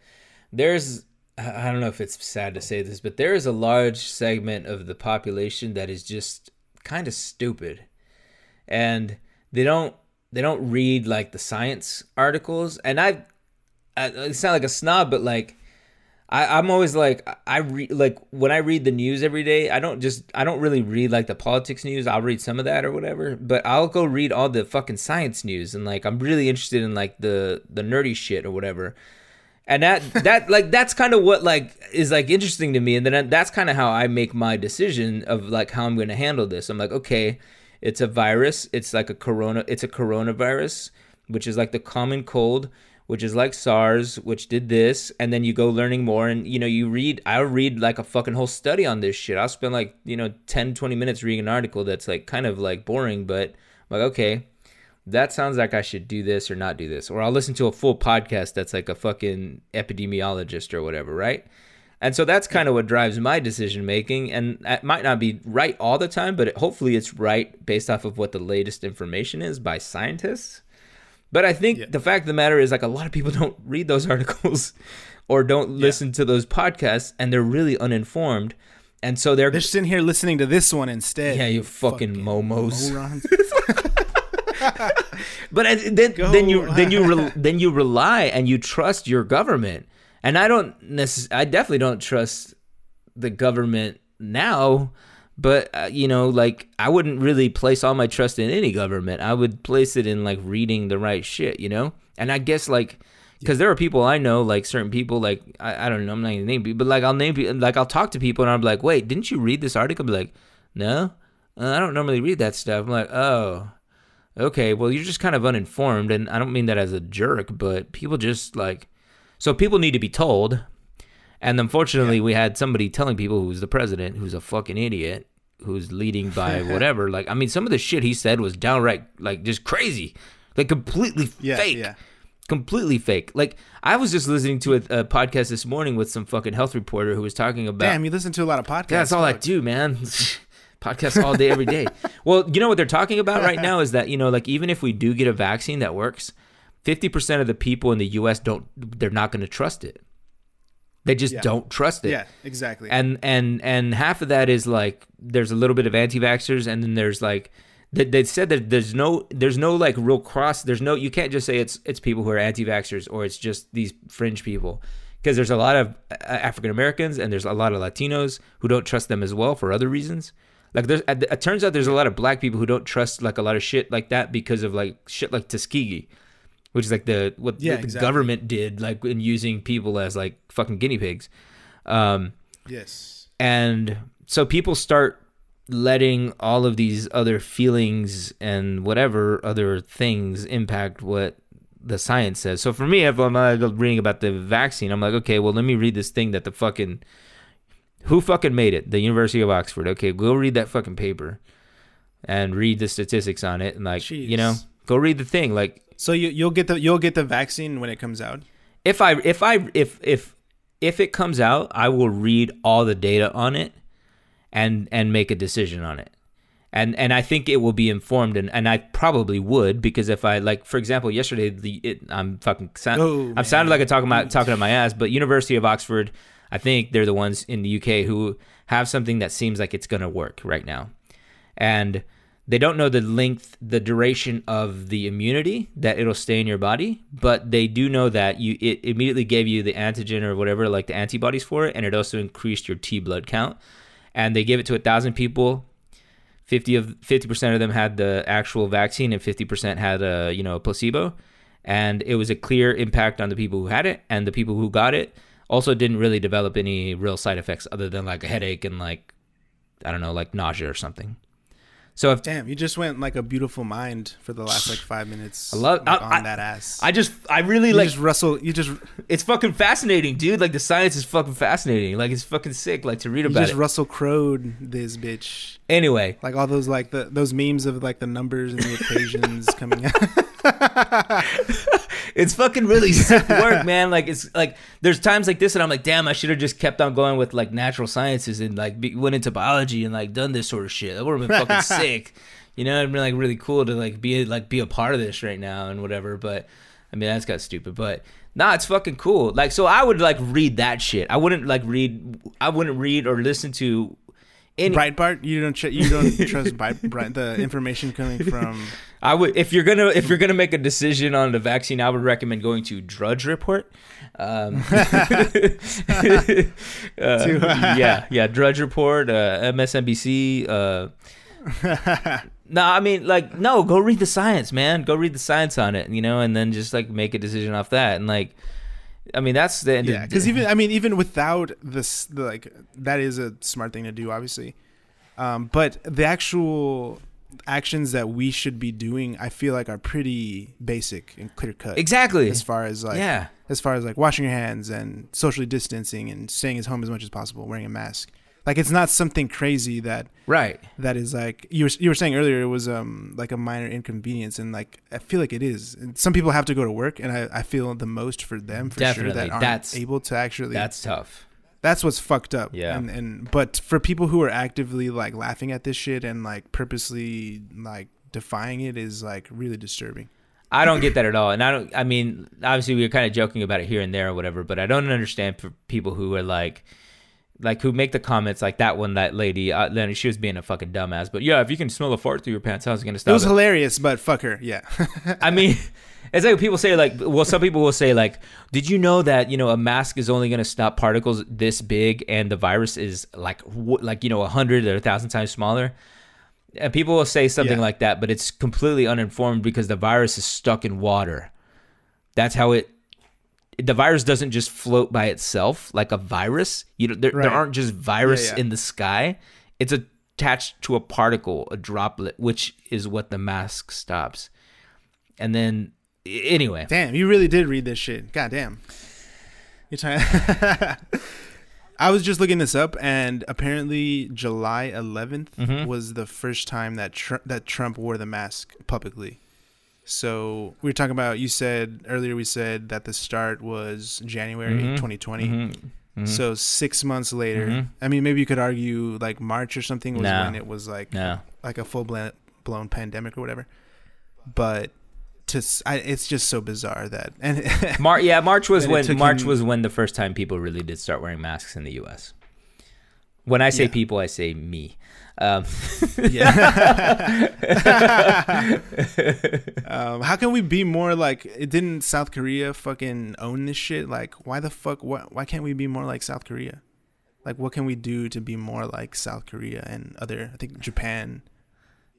there's I don't know if it's sad to say this, but there is a large segment of the population that is just kind of stupid, and they don't they don't read like the science articles, and I, I it's not like a snob, but like I, I'm always like I read like when I read the news every day. I don't just I don't really read like the politics news. I'll read some of that or whatever, but I'll go read all the fucking science news and like I'm really interested in like the the nerdy shit or whatever. And that [laughs] that like that's kind of what like is like interesting to me, and then that's kind of how I make my decision of like how I'm going to handle this. I'm like, okay, it's a virus. It's like a corona. It's a coronavirus, which is like the common cold which is like SARS, which did this, and then you go learning more and you know, you read I'll read like a fucking whole study on this shit. I'll spend like, you know, 10, 20 minutes reading an article that's like kind of like boring, but I'm like, okay, that sounds like I should do this or not do this. Or I'll listen to a full podcast that's like a fucking epidemiologist or whatever, right? And so that's kind of what drives my decision making. And it might not be right all the time, but it, hopefully it's right based off of what the latest information is by scientists. But I think Yeah. the fact of the matter is, like, a lot of people [laughs] don't read those [laughs] articles or don't listen to those podcasts, and they're really uninformed. And so they're, they're sitting here listening to this one instead. yeah, you fucking, momos. [laughs] But then, Go. then you then you re- then you rely and you trust your government. And I don't necess- I definitely don't trust the government now. But uh, you know, like I wouldn't really place all my trust in any government. I would place it in like reading the right shit, you know. And I guess like because there are people I know, like certain people, like I, I don't know, I'm not gonna name people, but like I'll name people, like I'll talk to people, and I'm like, wait, didn't you read this article? I'll be like, no, uh, I don't normally read that stuff. I'm like, oh, okay, well, you're just kind of uninformed, and I don't mean that as a jerk, but people just like, so people need to be told. And unfortunately, we had somebody telling people who's the president, who's a fucking idiot, who's leading by [laughs] whatever. like, I mean, some of the shit he said was downright like just crazy, like completely Yeah, fake yeah. completely fake. Like I was just listening to a, a podcast this morning with some fucking health reporter who was talking about. Damn, you listen to a lot of podcasts. Yeah, that's all I do, man. [laughs] Podcasts all day, every day. [laughs] well, you know what they're talking about right now is that you know, like even if we do get a vaccine that works, fifty percent of the people in the U.S. don't. They're not going to trust it. They just Yeah. don't trust it Yeah, exactly. and and and half of that is like there's a little bit of anti-vaxxers and then there's like they, they said that there's no there's no like real cross there's no you can't just say it's it's people who are anti-vaxxers or it's just these fringe people because there's a lot of uh, African Americans and there's a lot of Latinos who don't trust them as well for other reasons like there's it it turns out there's a lot of black people who don't trust like a lot of shit like that because of like shit like Tuskegee which is like the what Yeah, the exactly. government did like in using people as like fucking guinea pigs um yes. and so people start letting all of these other feelings and whatever other things impact what the science says. So for me, if I'm uh, reading about the vaccine, I'm like, okay, well, let me read this thing that the fucking who fucking made it? The University of Oxford. Okay, go read that fucking paper and read the statistics on it, and like, you know, Go read the thing. Like So you you'll get the you'll get the vaccine when it comes out. if I if I if if if it comes out, I will read all the data on it and and make a decision on it. And and I think it will be informed and, and I probably would because if I like for example yesterday the it, I'm fucking sound, Oh, I'm sounding like I'm talking about talking to my ass but University of Oxford I think they're the ones in the UK who have something that seems like it's going to work right now. And they don't know the length, the duration of the immunity that it'll stay in your body, but they do know that you it immediately gave you the antigen or whatever, like the antibodies for it, and it also increased your T blood count. And they gave it to a thousand people. Fifty of fifty percent of them had the actual vaccine, and fifty percent had a you know a placebo. And it was a clear impact on the people who had it, and the people who got it also didn't really develop any real side effects other than like a headache and like I don't know, like nausea or something. So if Damn, you just went like a beautiful mind for the last like five minutes. [sighs] I love- like, I- on I- that ass. I just I really you like just Russell. You just [laughs] it's fucking fascinating, dude. Like the science is fucking fascinating. Like it's fucking sick. Like to read about just it. Russell Crowed this bitch. Anyway, Like all those like the those memes of like the numbers and the equations [laughs] coming out. [laughs] it's fucking really sick work, man. Like it's like there's times like this, and I'm like, damn, I should have just kept on going with like natural sciences and like be, went into biology and like done this sort of shit. That would have been fucking [laughs] sick. You know, it'd been like really cool to like be like be a part of this right now and whatever. But I mean, that's got stupid. But nah, it's fucking cool. Like, so I would like read that shit. I wouldn't like read. I wouldn't read or listen to any. Breitbart, you don't ch- you don't [laughs] trust the information coming from. I would if you're gonna if you're gonna make a decision on the vaccine, I would recommend going to Drudge Report. Um, [laughs] uh, yeah, [laughs] yeah, Drudge Report, uh, MSNBC. Uh, no, I mean, like, no, go read the science, man. Go read the science on it, you know, and then just like make a decision off that. And like, I mean, that's the end. Yeah, because even I mean, even without this, the, like that is a smart thing to do, obviously. Um, but the actual actions that we should be doing, I feel like, are pretty basic and clear cut. exactly. As far as like, yeah, as far as like washing your hands and socially distancing and staying at home as much as possible, wearing a mask. Like it's not something crazy that right. that is like you were you were saying earlier. It was um like a minor inconvenience, and like I feel like it is. And some people have to go to work, and I, I feel the most for them for Definitely. sure that aren't That's- able to actually. That's tough. That's what's fucked up. Yeah. And and but for people who are actively like laughing at this shit and like purposely like defying it is like really disturbing. I don't get that at all. And I don't, I mean, obviously we were kind of joking about it here and there or whatever, but I don't understand for people who are like, like who make the comments like that one, that lady, uh, then she was being a fucking dumbass. But yeah, if you can smell a fart through your pants, how's it going to stop? It was it? hilarious, but fuck her. Yeah. I mean, [laughs] it's like people say like, well, some people will say like, did you know that you know a mask is only going to stop particles this big, and the virus is like w- like you know a hundred or a thousand times smaller. And people will say something Yeah. like that, but it's completely uninformed because the virus is stuck in water. That's how it. The virus doesn't just float by itself like a virus. You know, there, there aren't just virus Yeah, yeah. in the sky. It's attached to a particle, a droplet, which is what the mask stops. And then, anyway, Damn, you really did read this shit. God damn. You're trying. [laughs] I was just looking this up, and apparently July 11th Mhm. was the first time that Tr- that Trump wore the mask publicly. So we were talking about. You said earlier. We said that the start was January Mhm. 2020. Mhm. Mhm. So six months later, Mhm. I mean, maybe you could argue like March or something was No. when it was like no, like a full blown pandemic or whatever. But to I it's just so bizarre that and [laughs] Mar- yeah, March was when March him- was when the first time people really did start wearing masks in the U.S. When I say Yeah. people, I say me. Um, [laughs] yeah. [laughs] um, how can we be more like? It didn't South Korea fucking own this shit? Like, why the fuck? Why, why can't we be more like South Korea? Like, what can we do to be more like South Korea and other? I think Japan,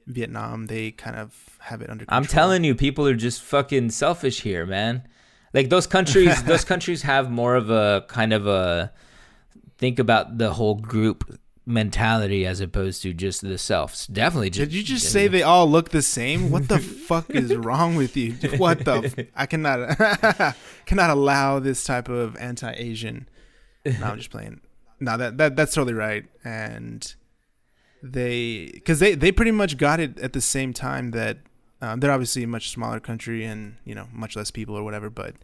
Vietnam, they kind of have it under. control. I'm telling you, people are just fucking selfish here, man. Like those countries, [laughs] those countries have more of a kind of a think about the whole group mentality as opposed to just the self. Definitely. Just, Did you just say they all look the same? What the [laughs] fuck is wrong with you? [laughs] What the? F- I cannot cannot allow this type of anti-Asian. No, I'm just playing. No, that that that's totally right. And they, because they they pretty much got it at the same time that Um, they're obviously a much smaller country and you know much less people or whatever, but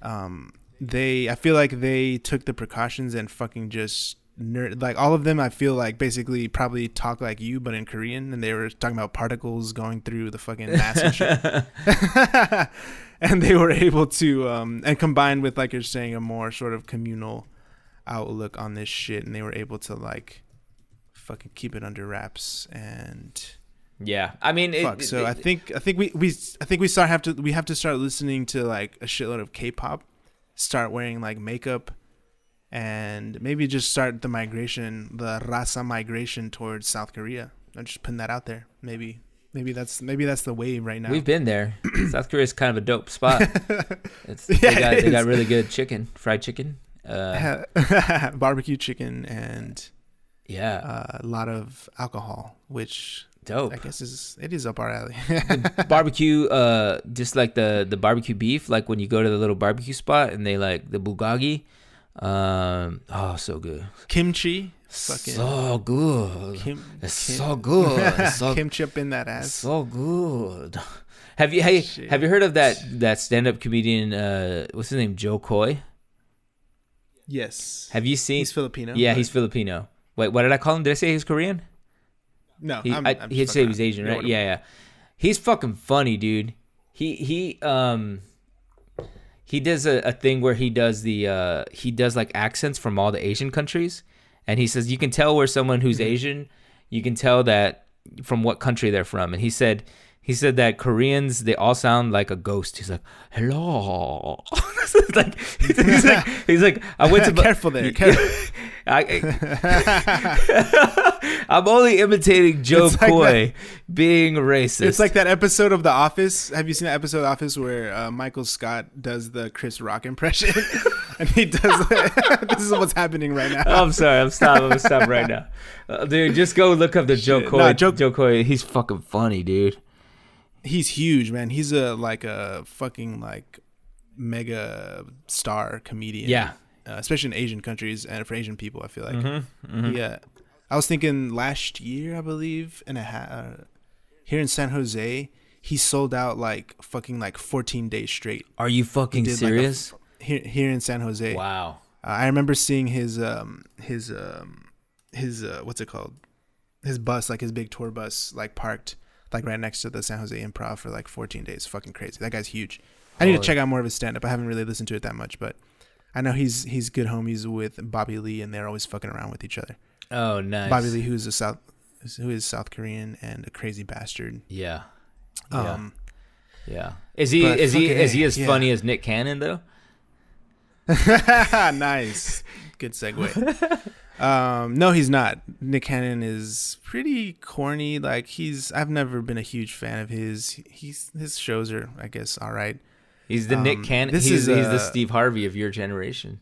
um, they I feel like they took the precautions and fucking just nerd like all of them. I feel like basically probably talk like you, but in Korean, and they were talking about particles going through the fucking mass and shit. [laughs] and they were able to um, and combined with like you're saying a more sort of communal outlook on this shit, and they were able to like fucking keep it under wraps and Yeah, I mean, it, fuck. So it- I think I think we we I think we start have to we have to start listening to like a shitload of K-pop, start wearing like makeup, and maybe just start the migration, the raza migration towards South Korea. I'm just putting that out there. Maybe maybe that's maybe that's the wave right now. we've been there. [clears throat] South Korea is kind of a dope spot. [laughs] It's, Yeah, they got it they got really good chicken, fried chicken. Uh, [laughs] barbecue chicken and yeah, uh, a lot of alcohol, which dope. I guess is it is up our alley. [laughs] barbecue uh just like the the barbecue beef like when you go to the little barbecue spot and they like the bulgogi um oh so good. Kimchi, fucking so good. Kim, it's kim- so good. [laughs] It's so, kimchi up in that ass. so good. Have you hey have you heard of that that stand-up comedian uh what's his name? Jo Koy? Yes, have you seen he's Filipino. yeah but- he's filipino wait what did i call him did i say he's korean no. He, I'm, I, I'm he'd say he was. Asian, right? Yeah, yeah. He's fucking funny, dude. He he um he does a, a thing where he does the uh he does like accents from all the Asian countries, and he says you can tell where someone who's Mm-hmm. Asian, you can tell that from what country they're from. And he said he said that Koreans they all sound like a ghost. He's like hello, [laughs] like he's like he's like I went to Careful there, careful. [laughs] I, [laughs] I'm only imitating Jo It's like Koy being racist. It's like that episode of The Office. Have you seen that episode of The Office where uh, Michael Scott does the Chris Rock impression? and he does. this is what's happening right now. I'm sorry. I'm stopping. I'm gonna stop right now, uh, dude. Just go look up the Jo. Koy. Nah, Jo- Jo Koy. He's fucking funny, dude. He's huge, man. He's a like a fucking like mega star comedian. Yeah. uh, especially in Asian countries and for Asian people. I feel like. Mm-hmm. Yeah, I was thinking last year, I believe, and a ha- uh, here in San Jose, he sold out like fucking like 14 days straight. Are you fucking did, like, a serious? here, here in San Jose. wow. Uh, I remember seeing his um his um his uh what's it called his bus like his big tour bus like parked like right next to the San Jose Improv for like 14 days. Fucking crazy. That guy's huge. I need to check out more of his stand up. I haven't really listened to it that much, but I know he's he's good homies with Bobby Lee and they're always fucking around with each other. Oh, nice. Bobby Lee, who's a South who is South Korean and a crazy bastard. Yeah. Yeah. Um, Yeah. Is he is he is he as yeah. funny as Nick Cannon though? [laughs] nice. Good segue. [laughs] um, no, he's not. Nick Cannon is pretty corny. Like he's, I've never been a huge fan of his. He's his shows are, I guess, all right. He's the Um, Nick Cannon. this He's, is, he's the uh, Steve Harvey of your generation.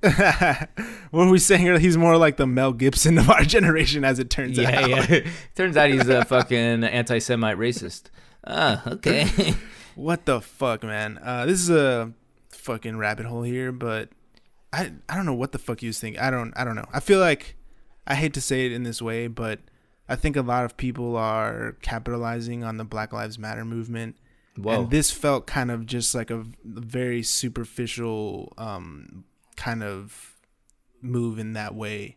[laughs] what were we saying? earlier? He's more like the Mel Gibson of our [laughs] generation, as it turns Yeah, out. yeah. [laughs] Turns out he's a fucking anti-Semite racist. Ah, okay. What the fuck, man? Uh, this is a fucking rabbit hole here, but I I don't know what the fuck you was thinking. I don't I don't know. I feel like I hate to say it in this way, but I think a lot of people are capitalizing on the Black Lives Matter movement, Whoa. and this felt kind of just like a very superficial um, kind of move in that way.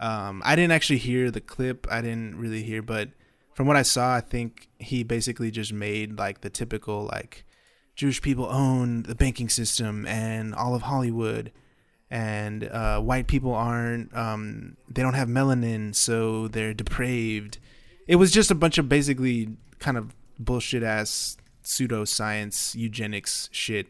Um, I didn't actually hear the clip. I didn't really hear, but from what I saw, I think he basically just made like the typical like Jewish people own the banking system and all of Hollywood, and uh, white people aren't. Um, they don't have melanin, so they're depraved. It was just a bunch of basically kind of bullshit ass pseudoscience eugenics shit.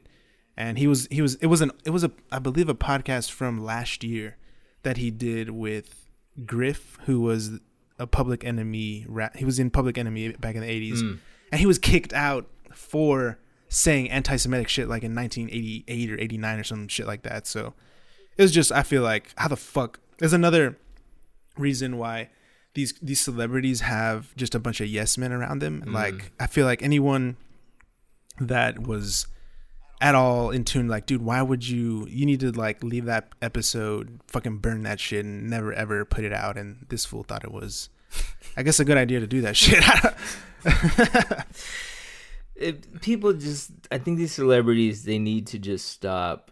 And he was he was it was an it was a I believe a podcast from last year that he did with Griff, who was a Public Enemy. Ra- he was in Public Enemy back in the eighties, Mm. and he was kicked out for saying anti-Semitic shit like in 1988 or 89 or some shit like that. So it was just I feel like how the fuck. There's another reason why these these celebrities have just a bunch of yes men around them. Mm. Like I feel like anyone that was at all in tune like dude why would you you need to like leave that episode fucking burn that shit and never ever put it out and this fool thought it was i guess a good idea to do that [laughs] shit it, people just I think these celebrities they need to just stop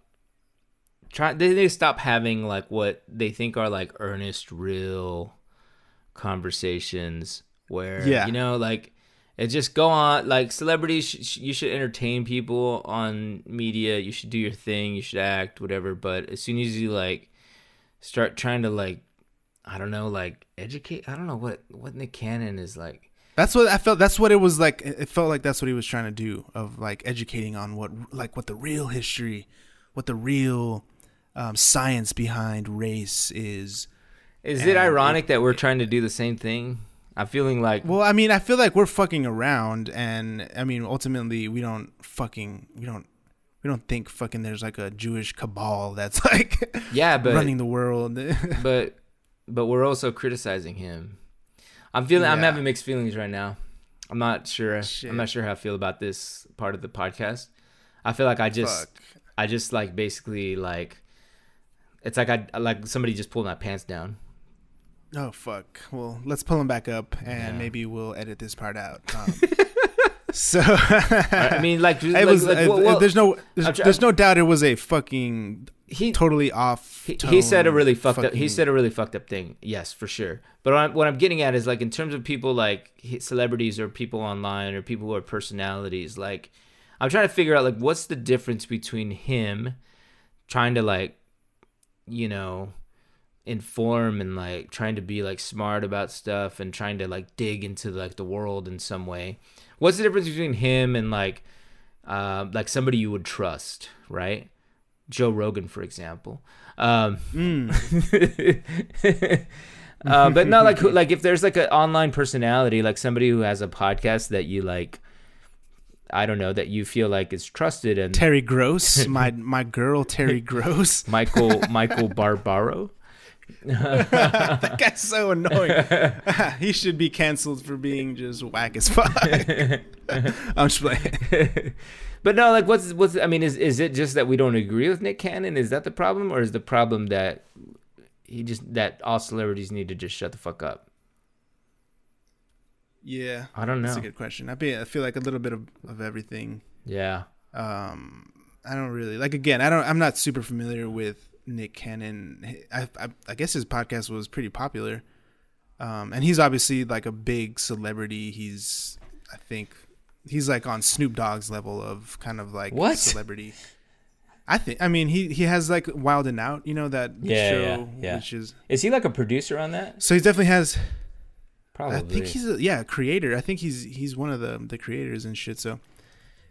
try they to stop having like what they think are like earnest real conversations where Yeah. you know like it just go on like celebrities sh- sh- you should entertain people on media you should do your thing you should act whatever but as soon as you like start trying to like I don't know like educate I don't know what what Nick Cannon is like That's what I felt. That's what it was like. It felt like that's what he was trying to do of like educating on what like what the real history, what the real um, science behind race is. Is it ironic that we're trying to do the same thing? I'm feeling like Well, I mean, I feel like we're fucking around, and I mean, ultimately, we don't fucking we don't we don't think fucking there's like a Jewish cabal that's [laughs] like yeah, but running the world. [laughs] but but we're also criticizing him. I'm feeling I'm having mixed feelings right now. I'm not sure Shit. I'm not sure how I feel about this part of the podcast. I feel like I just Fuck. I just like basically like it's like I like somebody just pulled my pants down. Oh fuck. Well, let's pull them back up, and Yeah. maybe we'll edit this part out. [laughs] Um, so I mean like, [laughs] it like, was. like, uh, well, there's no. There's, there's no doubt it was a fucking he totally off. He, he said a really fucked up. He said a really fucked up thing. Yes, for sure. But what I'm, what I'm getting at is like in terms of people like celebrities or people online or people who are personalities. Like I'm trying to figure out like what's the difference between him trying to like you know inform and like trying to be like smart about stuff and trying to like dig into like the world in some way. What's the difference between him and like uh, like somebody you would trust, right? Joe Rogan, for example. Um, Mm. [laughs] uh, but not like who- like if there's like an online personality, like somebody who has a podcast that you like, I don't know, that you feel like is trusted and Terry Gross, [laughs] my my girl Terry Gross. [laughs] Michael Michael Barbaro. [laughs] that guy's so annoying. he should be canceled for being just whack as fuck. I'm just playing. but no, like what's what's I mean, is is it just that we don't agree with Nick Cannon? Is that the problem, or is the problem that he just that all celebrities need to just shut the fuck up? Yeah, I don't know. that's a good question. I be I feel like a little bit of, of everything. Yeah. Um, I don't really like. Again, I don't. I'm not super familiar with Nick Cannon. I I, I guess his podcast was pretty popular. Um, and he's obviously like a big celebrity. He's I think he's like on Snoop Dogg's level of kind of like What? celebrity. I think. I mean, he he has like Wild and Out. You know that Yeah, show, yeah, yeah. which is Is he like a producer on that? so he definitely has. Probably. I think he's a yeah creator. I think he's he's one of the the creators and shit. So,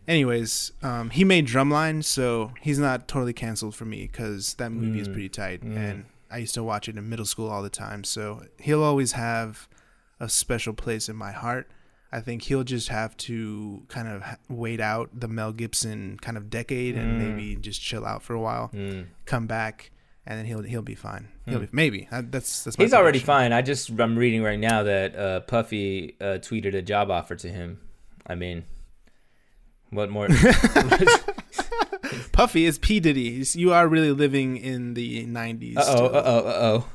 anyways, um, he made Drumline, so he's not totally canceled for me because that movie is Mm, pretty tight, mm. and I used to watch it in middle school all the time. So he'll always have a special place in my heart. I think he'll just have to kind of wait out the Mel Gibson kind of decade and Mm. maybe just chill out for a while, Mm. come back, and then he'll he'll be fine. He'll Hmm. be maybe that's that's my He's already fine. I just I'm reading right now that uh, Puffy uh, tweeted a job offer to him. I mean, what more? [laughs] [laughs] Puffy is P Diddy. You are really living in the '90s Uh oh. Uh oh. Uh oh.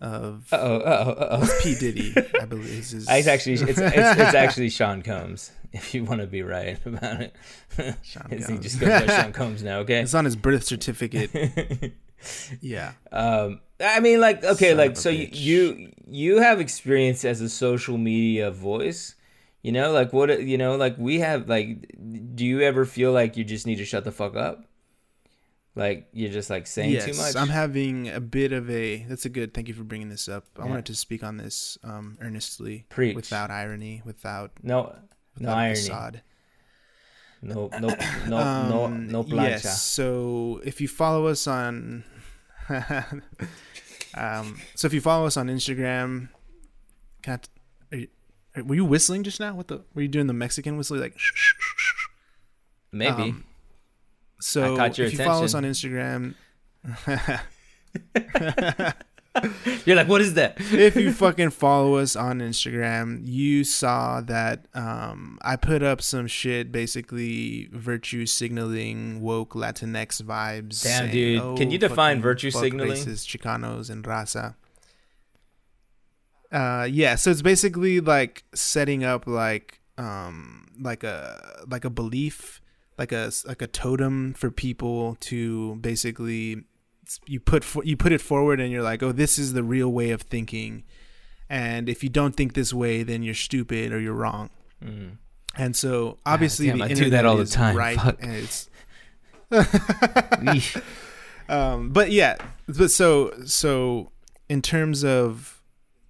of Uh oh. Uh oh. Oh. P Diddy. I believe is his. It's actually it's, it's it's [laughs] actually Sean Combs. If you want to be right about it, Sean he just goes by Sean Combs now. Okay. It's on his birth certificate. Yeah. Um, I mean, like, okay, Son like, so you, you you have experience as a social media voice, you know, like what you know, like we have, like, do you ever feel like you just need to shut the fuck up? Like you're just like saying yes, too much. I'm having a bit of a. That's a good. Thank you for bringing this up. I Yeah. wanted to speak on this um, earnestly, Preach. without irony, without no, no without a irony. facade. No, no, [coughs] no, no, Um, no plancha. Yes. So if you follow us on, [laughs] um, so if you follow us on Instagram, can I t- are you, were you whistling just now? What the? Were you doing the Mexican whistle? Like, shh, shh, shh? Maybe. Um, so if you follow us on. Instagram. [laughs] [laughs] You're like, what is that? if you fucking follow us on Instagram, you saw that um, I put up some shit, basically virtue signaling, woke Latinx vibes. Damn, saying, dude. Can you "Oh, define virtue signaling?" Racist Chicanos and raza. Uh, yeah. So it's basically like setting up like um like a like a belief like a like a totem for people to basically you put for, you put it forward and you're like oh this is the real way of thinking and if you don't think this way then you're stupid or you're wrong Mm. and so obviously damn, the I do that all the time. right Fuck. and it's [laughs] [laughs] um but yeah but so so in terms of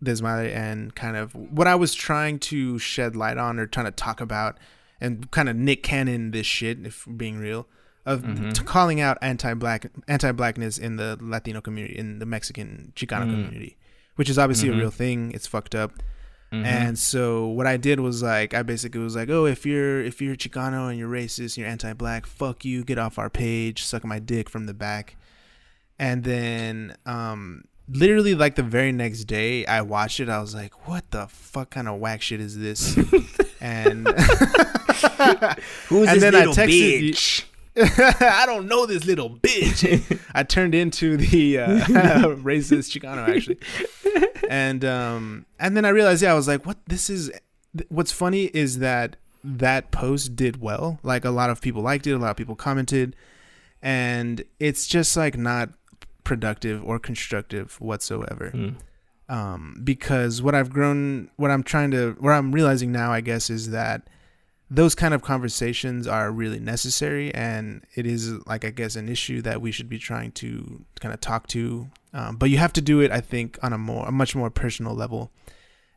Desmadre and kind of what I was trying to shed light on or trying to talk about and kind of Nick Cannon this shit if being real of Mhm. calling out anti-black anti-blackness in the Latino community in the Mexican Chicano Mm. community which is obviously Mhm. a real thing it's fucked up Mhm. and so what I did was like I basically was like, oh, if you're if you're Chicano and you're racist, and you're anti-black, fuck you, get off our page, suck my dick from the back. And then um literally like the very next day I watched it, I was like, what the fuck kind of whack shit is this? [laughs] and Who's [laughs] and this then I little texted you- bitch? [laughs] I don't know this little bitch. I turned into the uh, [laughs] racist Chicano actually, and um, and then I realized, yeah, I was like, what? This is. What's funny is that that post did well. Like a lot of people liked it, a lot of people commented, and it's just like not productive or constructive whatsoever Mm. um, because what I've grown, what I'm trying to, what I'm realizing now, I guess, is that those kind of conversations are really necessary, and it is like I guess an issue that we should be trying to kind of talk to. Um, but you have to do it, I think, on a more, a much more personal level.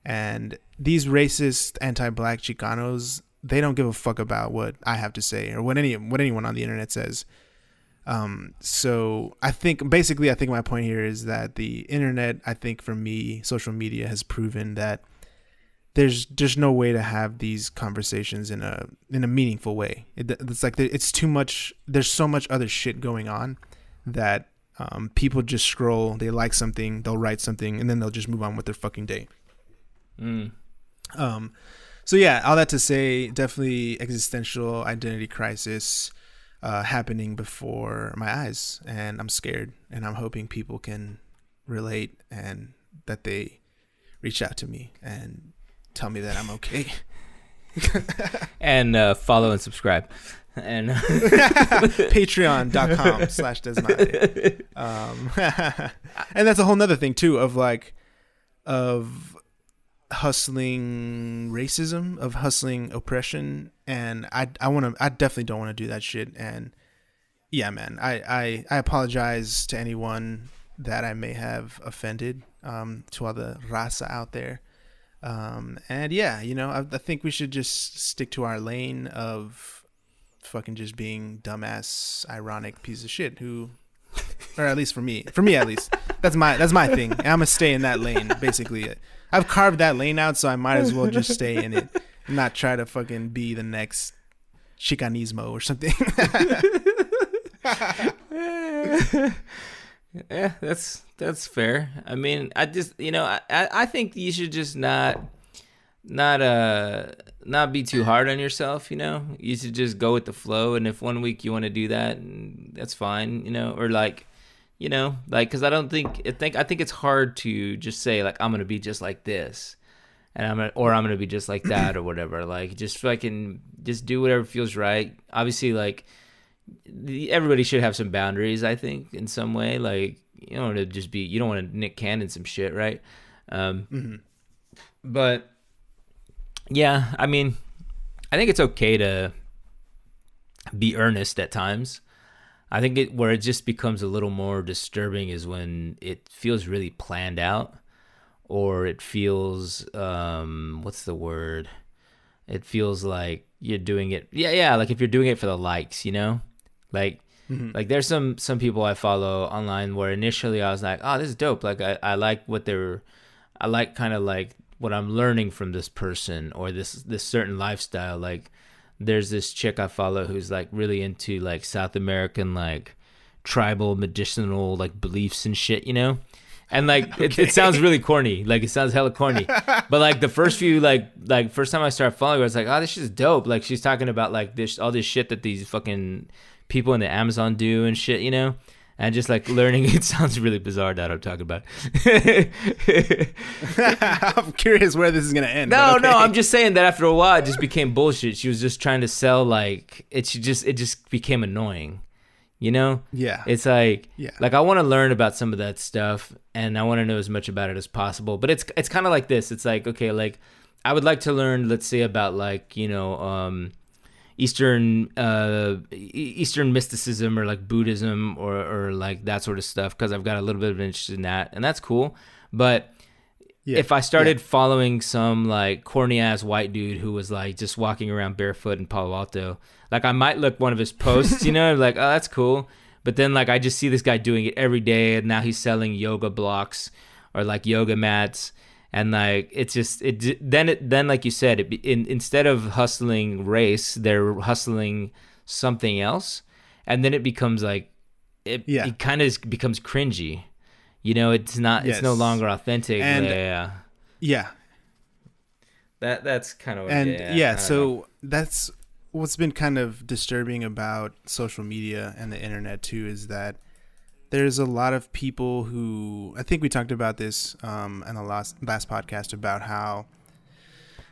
And these racist, anti-black Chicanos, they don't give a fuck about what I have to say or what any what anyone on the internet says. Um, so I think basically, I think my point here is that the internet, I think for me, social media has proven that there's there's no way to have these conversations in a in a meaningful way. It, it's like it's too much. There's so much other shit going on that um, people just scroll. They like something, they'll write something, and then they'll just move on with their fucking day. Mm. Um, so yeah, all that to say, definitely existential identity crisis uh, happening before my eyes, and I'm scared, and I'm hoping people can relate and that they reach out to me and tell me that I'm okay. [laughs] And uh, follow and subscribe. And [laughs] Patreon.com [laughs] slash Desmadre. Um, and that's a whole nother thing too of like of hustling racism, of hustling oppression, and I I want to I definitely don't want to do that shit. And yeah, man, I I I apologize to anyone that I may have offended, um, to all the raza out there. Um, and yeah, you know, I, I think we should just stick to our lane of fucking just being dumbass, ironic piece of shit who, or at least for me, for me at least, [laughs] that's my that's my thing. And I'm gonna stay in that lane. Basically, I've carved that lane out, so I might as well just stay in it, and not try to fucking be the next chicanismo or something. [laughs] [laughs] yeah, that's that's fair. I mean, I just you know, I I think you should just not not uh not be too hard on yourself. You know, you should just go with the flow. And if one week you want to do that, that's fine. You know, or like. You know, like, cause I don't think I think I think it's hard to just say like I'm gonna be just like this, and I'm gonna, or I'm gonna be just like that or whatever. Like, just fucking just do whatever feels right. Obviously, like everybody should have some boundaries. I think in some way, like you don't want to just be you don't want to Nick Cannon some shit, right? Um, Mhm. but yeah, I mean, I think it's okay to be earnest at times. I think it where it just becomes a little more disturbing is when it feels really planned out, or it feels um, what's the word? It feels like you're doing it. Yeah, yeah. Like if you're doing it for the likes, you know, like Mhm. like there's some some people I follow online where initially I was like, oh, this is dope. Like I, I like what they're, I like kind of like what I'm learning from this person or this this certain lifestyle. Like there's this chick I follow who's like really into like South American like tribal medicinal like beliefs and shit, you know. And like [laughs] it, it sounds really corny, like it sounds hella corny. [laughs] But like the first few like like first time I started following her, I was like, oh, this shit's dope. Like she's talking about like this all this shit that these fucking people in the Amazon do and shit, you know. and just like learning. [laughs] It sounds really bizarre that I'm talking about. [laughs] [laughs] I'm curious where this is gonna end. No, okay. no, I'm just saying that after a while it just became bullshit. She was just trying to sell like it she just it just became annoying. You know? Yeah. It's like Yeah. like I want to learn about some of that stuff and I want to know as much about it as possible. But it's it's kind of like this. It's like okay, like I would like to learn let's say about like, you know, um Eastern uh Eastern mysticism or like Buddhism or or like that sort of stuff because I've got a little bit of interest in that and that's cool. But Yeah. if I started following some like corny ass white dude who was like just walking around barefoot in Palo Alto, like I might look one of his posts, you [laughs] know, like oh that's cool. But then like I just see this guy doing it every day, and now he's selling yoga blocks or like yoga mats, and like it's just it then it then like you said, it in, instead of hustling race, they're hustling something else, and then it becomes like it Yeah. it kind of becomes cringy. You know, it's not. It's no longer authentic. And- yeah, yeah. That that's kind of what, and yeah. yeah, know. so that's what's been kind of disturbing about social media and the internet too is that there's a lot of people who I think we talked about this um, in the last last podcast about how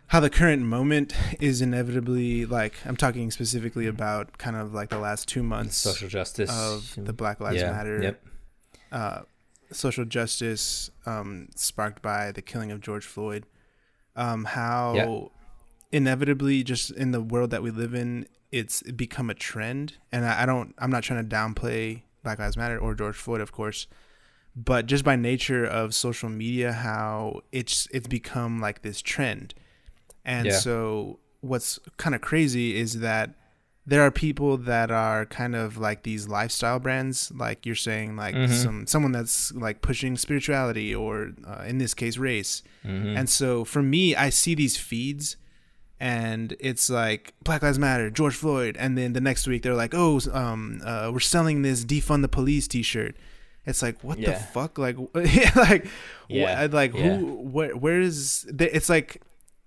how the current moment is inevitably like I'm talking specifically about kind of like the last two months social justice of the Black Lives yeah, Matter Yep. uh, social justice um, sparked by the killing of George Floyd. Um, how inevitably, just in the world that we live in, it's become a trend. And I, I don't, I'm not trying to downplay Black Lives Matter or George Floyd, of course, but just by nature of social media, how it's it's become like this trend. And Yeah. so, what's kind of crazy is that there are people that are kind of like these lifestyle brands like you're saying like Mhm. some someone that's like pushing spirituality or uh, in this case race Mhm. and so for me i see these feeds and it's like black lives matter george floyd and then the next week they're like oh um uh, we're selling this defund the police t-shirt it's like what the fuck like [laughs] like Yeah. wh- like Yeah. who where where is they, it's like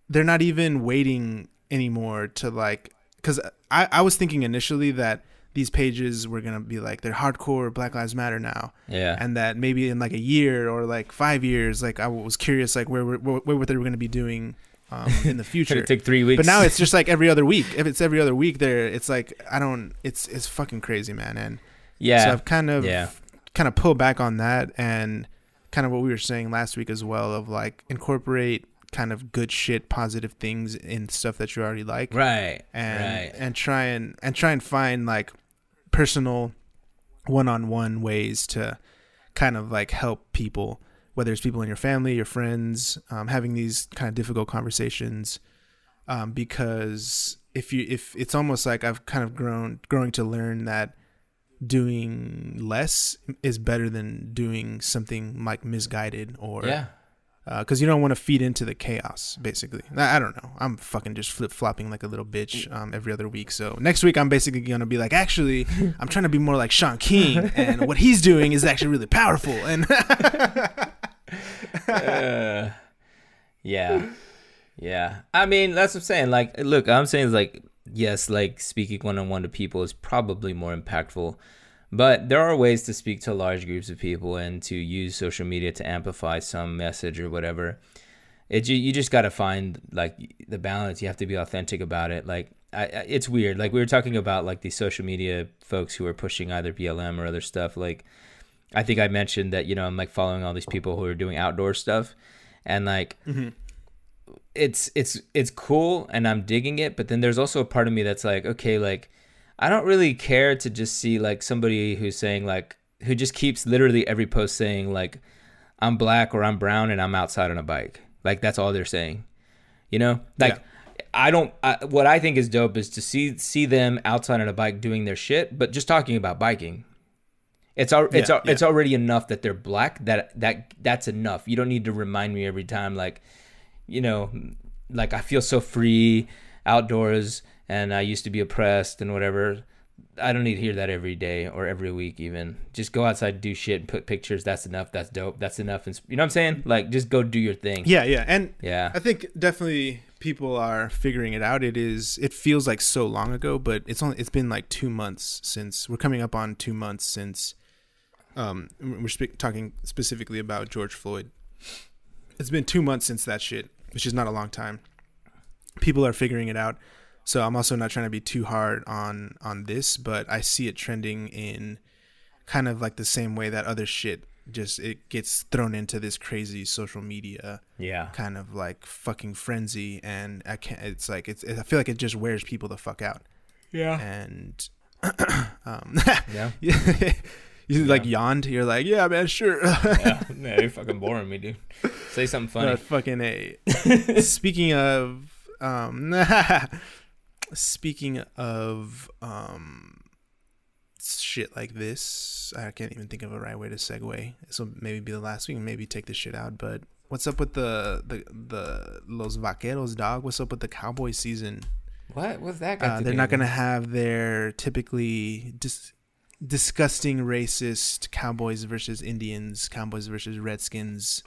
they're not even waiting anymore to like because I, I was thinking initially that these pages were gonna be like they're hardcore black lives matter now yeah. and that maybe in like a year or like five years like i was curious like where where, where, what they were gonna be doing um, in the [laughs] future it take three weeks? but now it's just like every other week if it's every other week there it's like i don't it's it's fucking crazy man and yeah. so i've kind of Yeah. kind of pulled back on that and kind of what we were saying last week as well of like incorporate kind of good shit positive things in stuff that you already like right. and right. and try and and try and find like personal one-on-one ways to kind of like help people whether it's people in your family your friends um, having these kind of difficult conversations um, because if you if it's almost like i've kind of grown growing to learn that doing less is better than doing something like misguided or yeah. Because you don't want to feed into the chaos basically I, I don't know i'm fucking just flip-flopping like a little bitch um, every other week so next week i'm basically gonna be like actually i'm trying to be more like Shaun King and what he's doing is actually really powerful and [laughs] Uh, yeah. Yeah. I mean, that's what I'm saying. Like, look, I'm saying like, yes, like speaking one on one to people is probably more impactful. But there are ways to speak to large groups of people and to use social media to amplify some message or whatever. It you, you just got to find like the balance. You have to be authentic about it. Like I, I- it's weird. Like we were talking about like the social media folks who are pushing either BLM or other stuff. Like I think I mentioned that you know I'm like following all these people who are doing outdoor stuff, and like mm-hmm. it's it's it's cool and I'm digging it. But then there's also a part of me that's like, okay, like I don't really care to just see like somebody who's saying like who just keeps literally every post saying like I'm black or I'm brown and I'm outside on a bike. Like that's all they're saying. You know? Like I don't I, what I think is dope is to see see them outside on a bike doing their shit, but just talking about biking. It's al- it's Yeah, al- it's already enough that they're black that that that's enough. You don't need to remind me every time like you know, like I feel so free outdoors and I used to be oppressed and whatever. I don't need to hear that every day or every week even. Just go outside, do shit, and put pictures. That's enough. That's dope. That's enough. And you know what I'm saying? Like just go do your thing. yeah yeah and Yeah. i think definitely people are figuring it out it is it feels like so long ago but it's only it's been like two months since we're coming up on two months since Um, we're spe- talking specifically about George Floyd. It's been two months since that shit, which is not a long time. People are figuring it out, so I'm also not trying to be too hard on on this, but I see it trending in kind of like the same way that other shit just it gets thrown into this crazy social media Yeah. kind of like fucking frenzy, and I can't. It's like it's. I feel like it just wears people the fuck out, Yeah. and [coughs] um, [laughs] Yeah. [laughs] you like yawned. You're like, yeah, man, sure. yeah. [laughs] Yeah, you're fucking boring me, dude. Say something funny. But fucking a. speaking of, um, speaking of, um, shit like this, I can't even think of a right way to segue. This will maybe be the last week, and maybe take this shit out. But what's up with the the the Los Vaqueros, dog? What's up with the Cowboy season? what? was that got Uh, to they're not with gonna have their typically dis- disgusting racist Cowboys versus Indians, Cowboys versus Redskins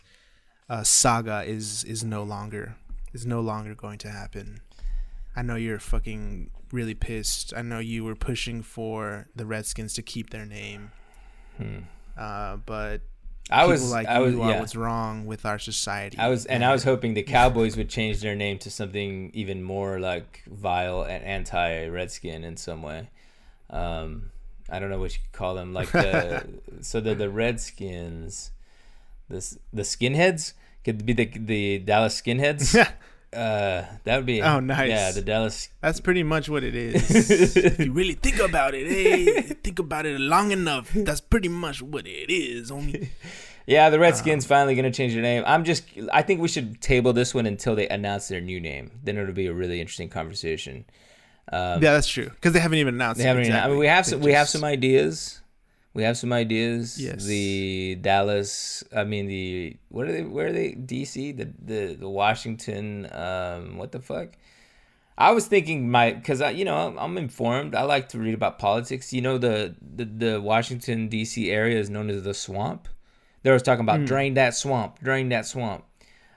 uh, saga is is no longer is no longer going to happen. I know you're fucking really pissed. I know you were pushing for the Redskins to keep their name, Hmm. uh, but I was like I was yeah. what's wrong with our society. I was and I was hoping the Cowboys would change their name to something even more like vile and anti-Redskin in some way. Um, I don't know what you call them. Like the [laughs] so the the Redskins, this the skinheads could be the the Dallas skinheads. Uh, that would be Oh, nice. Yeah, the Dallas. That's pretty much what it is. [laughs] if you really think about it, eh? think about it long enough. That's pretty much what it is. Only Yeah, the Uh-huh. Redskins finally gonna change their name. I'm just. I think we should table this one until they announce their new name. Then it'll be a really interesting conversation. Um, yeah, that's true because they haven't even announced. They haven't. even- I mean, we have They some. We have some ideas. We have some ideas. Yes. The Dallas. I mean, the what are they? Where are they? DC. The the the Washington. Um. What the fuck? I was thinking my because I you know I'm, I'm informed. I like to read about politics. You know the the the Washington D.C. area is known as the swamp. They was talking about drain that swamp, drain that swamp.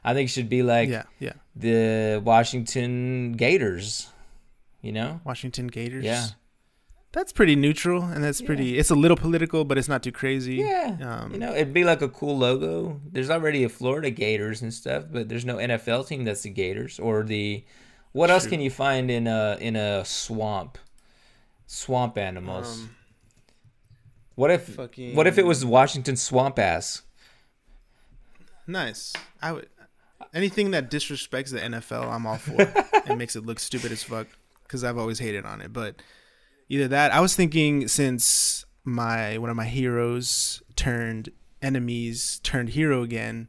I think it should be like Yeah, yeah. the Washington Gators. You know? Washington Gators. Yeah. That's pretty neutral, and that's pretty. It's a little political, but it's not too crazy. Yeah, Um, you know, it'd be like a cool logo. There's already a Florida Gators and stuff, but there's no NFL team that's the Gators or the. What else can you find in a in a swamp? Swamp animals. Um, what if fucking- what if it was Washington swamp ass? Nice. I would anything that disrespects the NFL, I'm all for. [laughs] and makes it look stupid as fuck because I've always hated on it. But either that, I was thinking since my one of my heroes turned enemies turned hero again,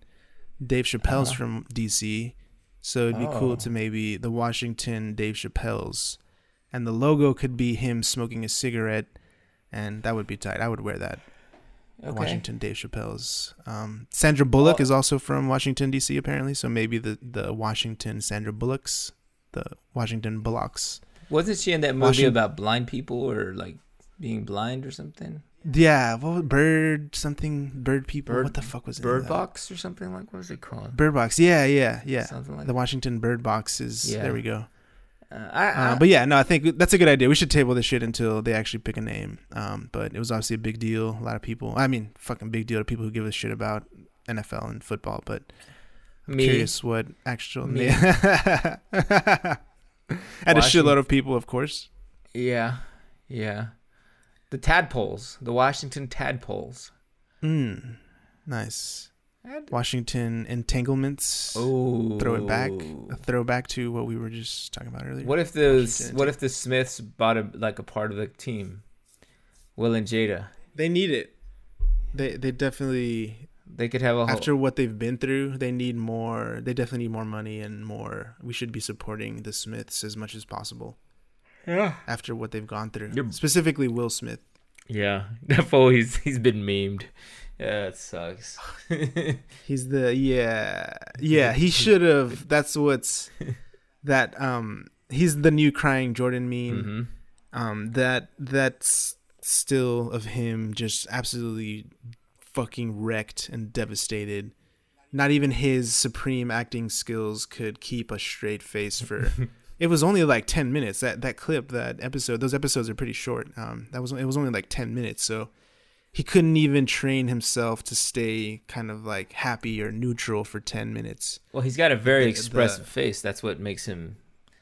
Dave Chappelle's Uh-huh. from DC, so it'd be Oh. cool to maybe the Washington Dave Chappelle's, and the logo could be him smoking a cigarette, and that would be tight. I would wear that. Okay. Washington Dave Chappelle's. Um, Sandra Bullock Oh. is also from Washington D.C. apparently, so maybe the the Washington Sandra Bullocks, the Washington Bullocks. Wasn't she in that movie Washington- about blind people or like being blind or something? Yeah, what was- bird something bird people. Bird- what the fuck was it? Bird Box or something like what was it called? Bird Box. Yeah, yeah, yeah. Something like The Washington Bird Box is Yeah. there. We go. Uh, I, I, Uh, but yeah, no, I think that's a good idea. We should table this shit until they actually pick a name. Um, but it was obviously a big deal. A lot of people. I mean, fucking big deal to people who give a shit about NFL and football. But I'm me, curious what actual Me. [laughs] name. And a shitload of people, of course. Yeah, yeah. The tadpoles, the Washington tadpoles. Mm, nice. Washington entanglements. Oh, Throw it back. A throwback to what we were just talking about earlier. What if the Washington what if the Smiths bought a like a part of the team? Will and Jada, they need it? They they definitely they could have a whole. after what they've been through, they need more. They definitely need more money and more. We should be supporting the Smiths as much as possible yeah, after what they've gone through. You're- Specifically, Will Smith. yeah. [laughs] That fool, he's he's been memed. Yeah, it sucks. [laughs] He's the yeah yeah. He should have. That's what's [laughs] that. Um, he's the new crying Jordan meme. hmm Um, that that's still of him just absolutely fucking wrecked and devastated. Not even his supreme acting skills could keep a straight face for. [laughs] it was only like ten minutes. That that clip, that episode, those episodes are pretty short. Um, that was it was only like ten minutes. So he couldn't even train himself to stay kind of like happy or neutral for 10 minutes. Well, he's got a very The- expressive the- face. That's what makes him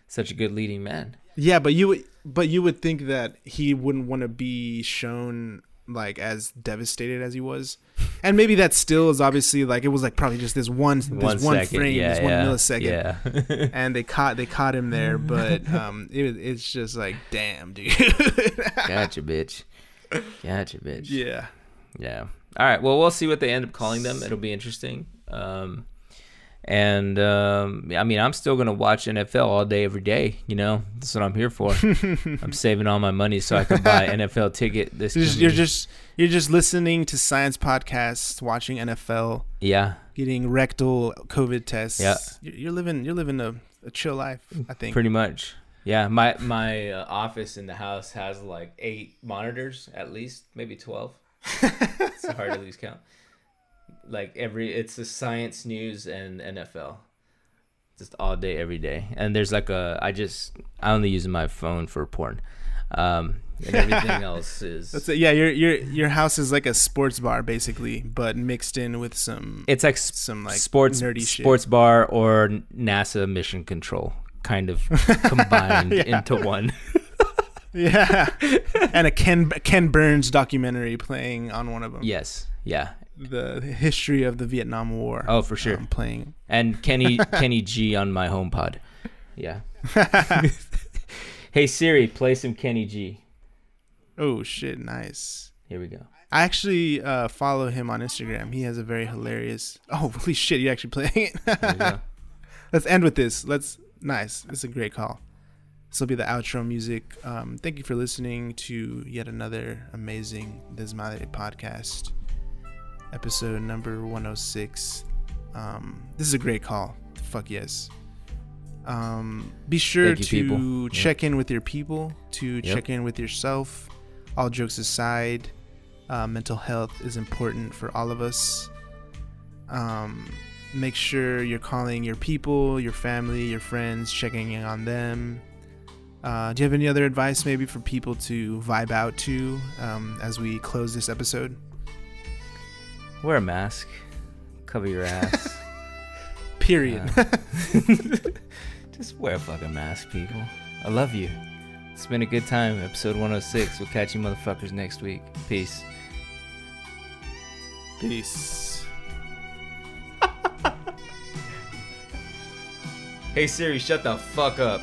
such a good leading man. Yeah, but you would but you would think that he wouldn't want to be shown like as devastated as he was. And maybe that still is obviously like it was like probably just this one this one, second, frame, yeah, this one yeah, millisecond. Yeah. And they caught they caught him there, [laughs] but um it, it's just like damn, dude. gotcha, bitch. Gotcha, bitch. yeah. Yeah. All right. Well, we'll see what they end up calling them. It'll be interesting. Um, and um, I mean, I'm still gonna watch NFL all day, every day. You know, that's what I'm here for. [laughs] I'm saving all my money so I can buy NFL ticket. This You're just, you're just you're just listening to science podcasts, watching NFL, yeah, getting rectal COVID tests. Yeah. You're, you're living you're living a, a chill life, I think. pretty much. Yeah, my my uh, office in the house has like eight monitors at least, maybe twelve. [laughs] it's hard to lose count. Like every, it's the science, news, and NFL, just all day, every day. And there's like a, I just, I only use my phone for porn, um, and everything [laughs] else is. That's it. Yeah, your your your house is like a sports bar basically, but mixed in with some It's like some like sports nerdy shit. sports bar or NASA mission control, kind of [laughs] combined Yeah. into one. [laughs] Yeah, and a Ken Ken Burns documentary playing on one of them. yes, yeah, the history of the Vietnam War. Oh, for sure. um, playing. and Kenny [laughs] Kenny G on my HomePod. Yeah. [laughs] hey Siri, play some Kenny G. Oh shit, nice. Here we go. I actually uh, follow him on Instagram. He has a very hilarious. [laughs] Oh, holy shit! You actually playing it? Here we go. Let's end with this. Let's nice. This is a great call. This will be the outro music. Um, thank you for listening to yet another amazing Desmadre podcast, episode number 106. Um, this is a great call. Fuck yes. Um, be sure you, to people. Check in with your people, to Yep. check in with yourself. All jokes aside, uh, mental health is important for all of us. Um, make sure you're calling your people, your family, your friends, checking in on them. Uh, do you have any other advice, maybe, for people to vibe out to um, as we close this episode? Wear a mask. Cover your ass. [laughs] Period. Uh, [laughs] just wear a fucking mask, people. I love you. It's been a good time. Episode 106. We'll catch you motherfuckers next week. Peace. Peace. [laughs] Hey Siri, shut the fuck up.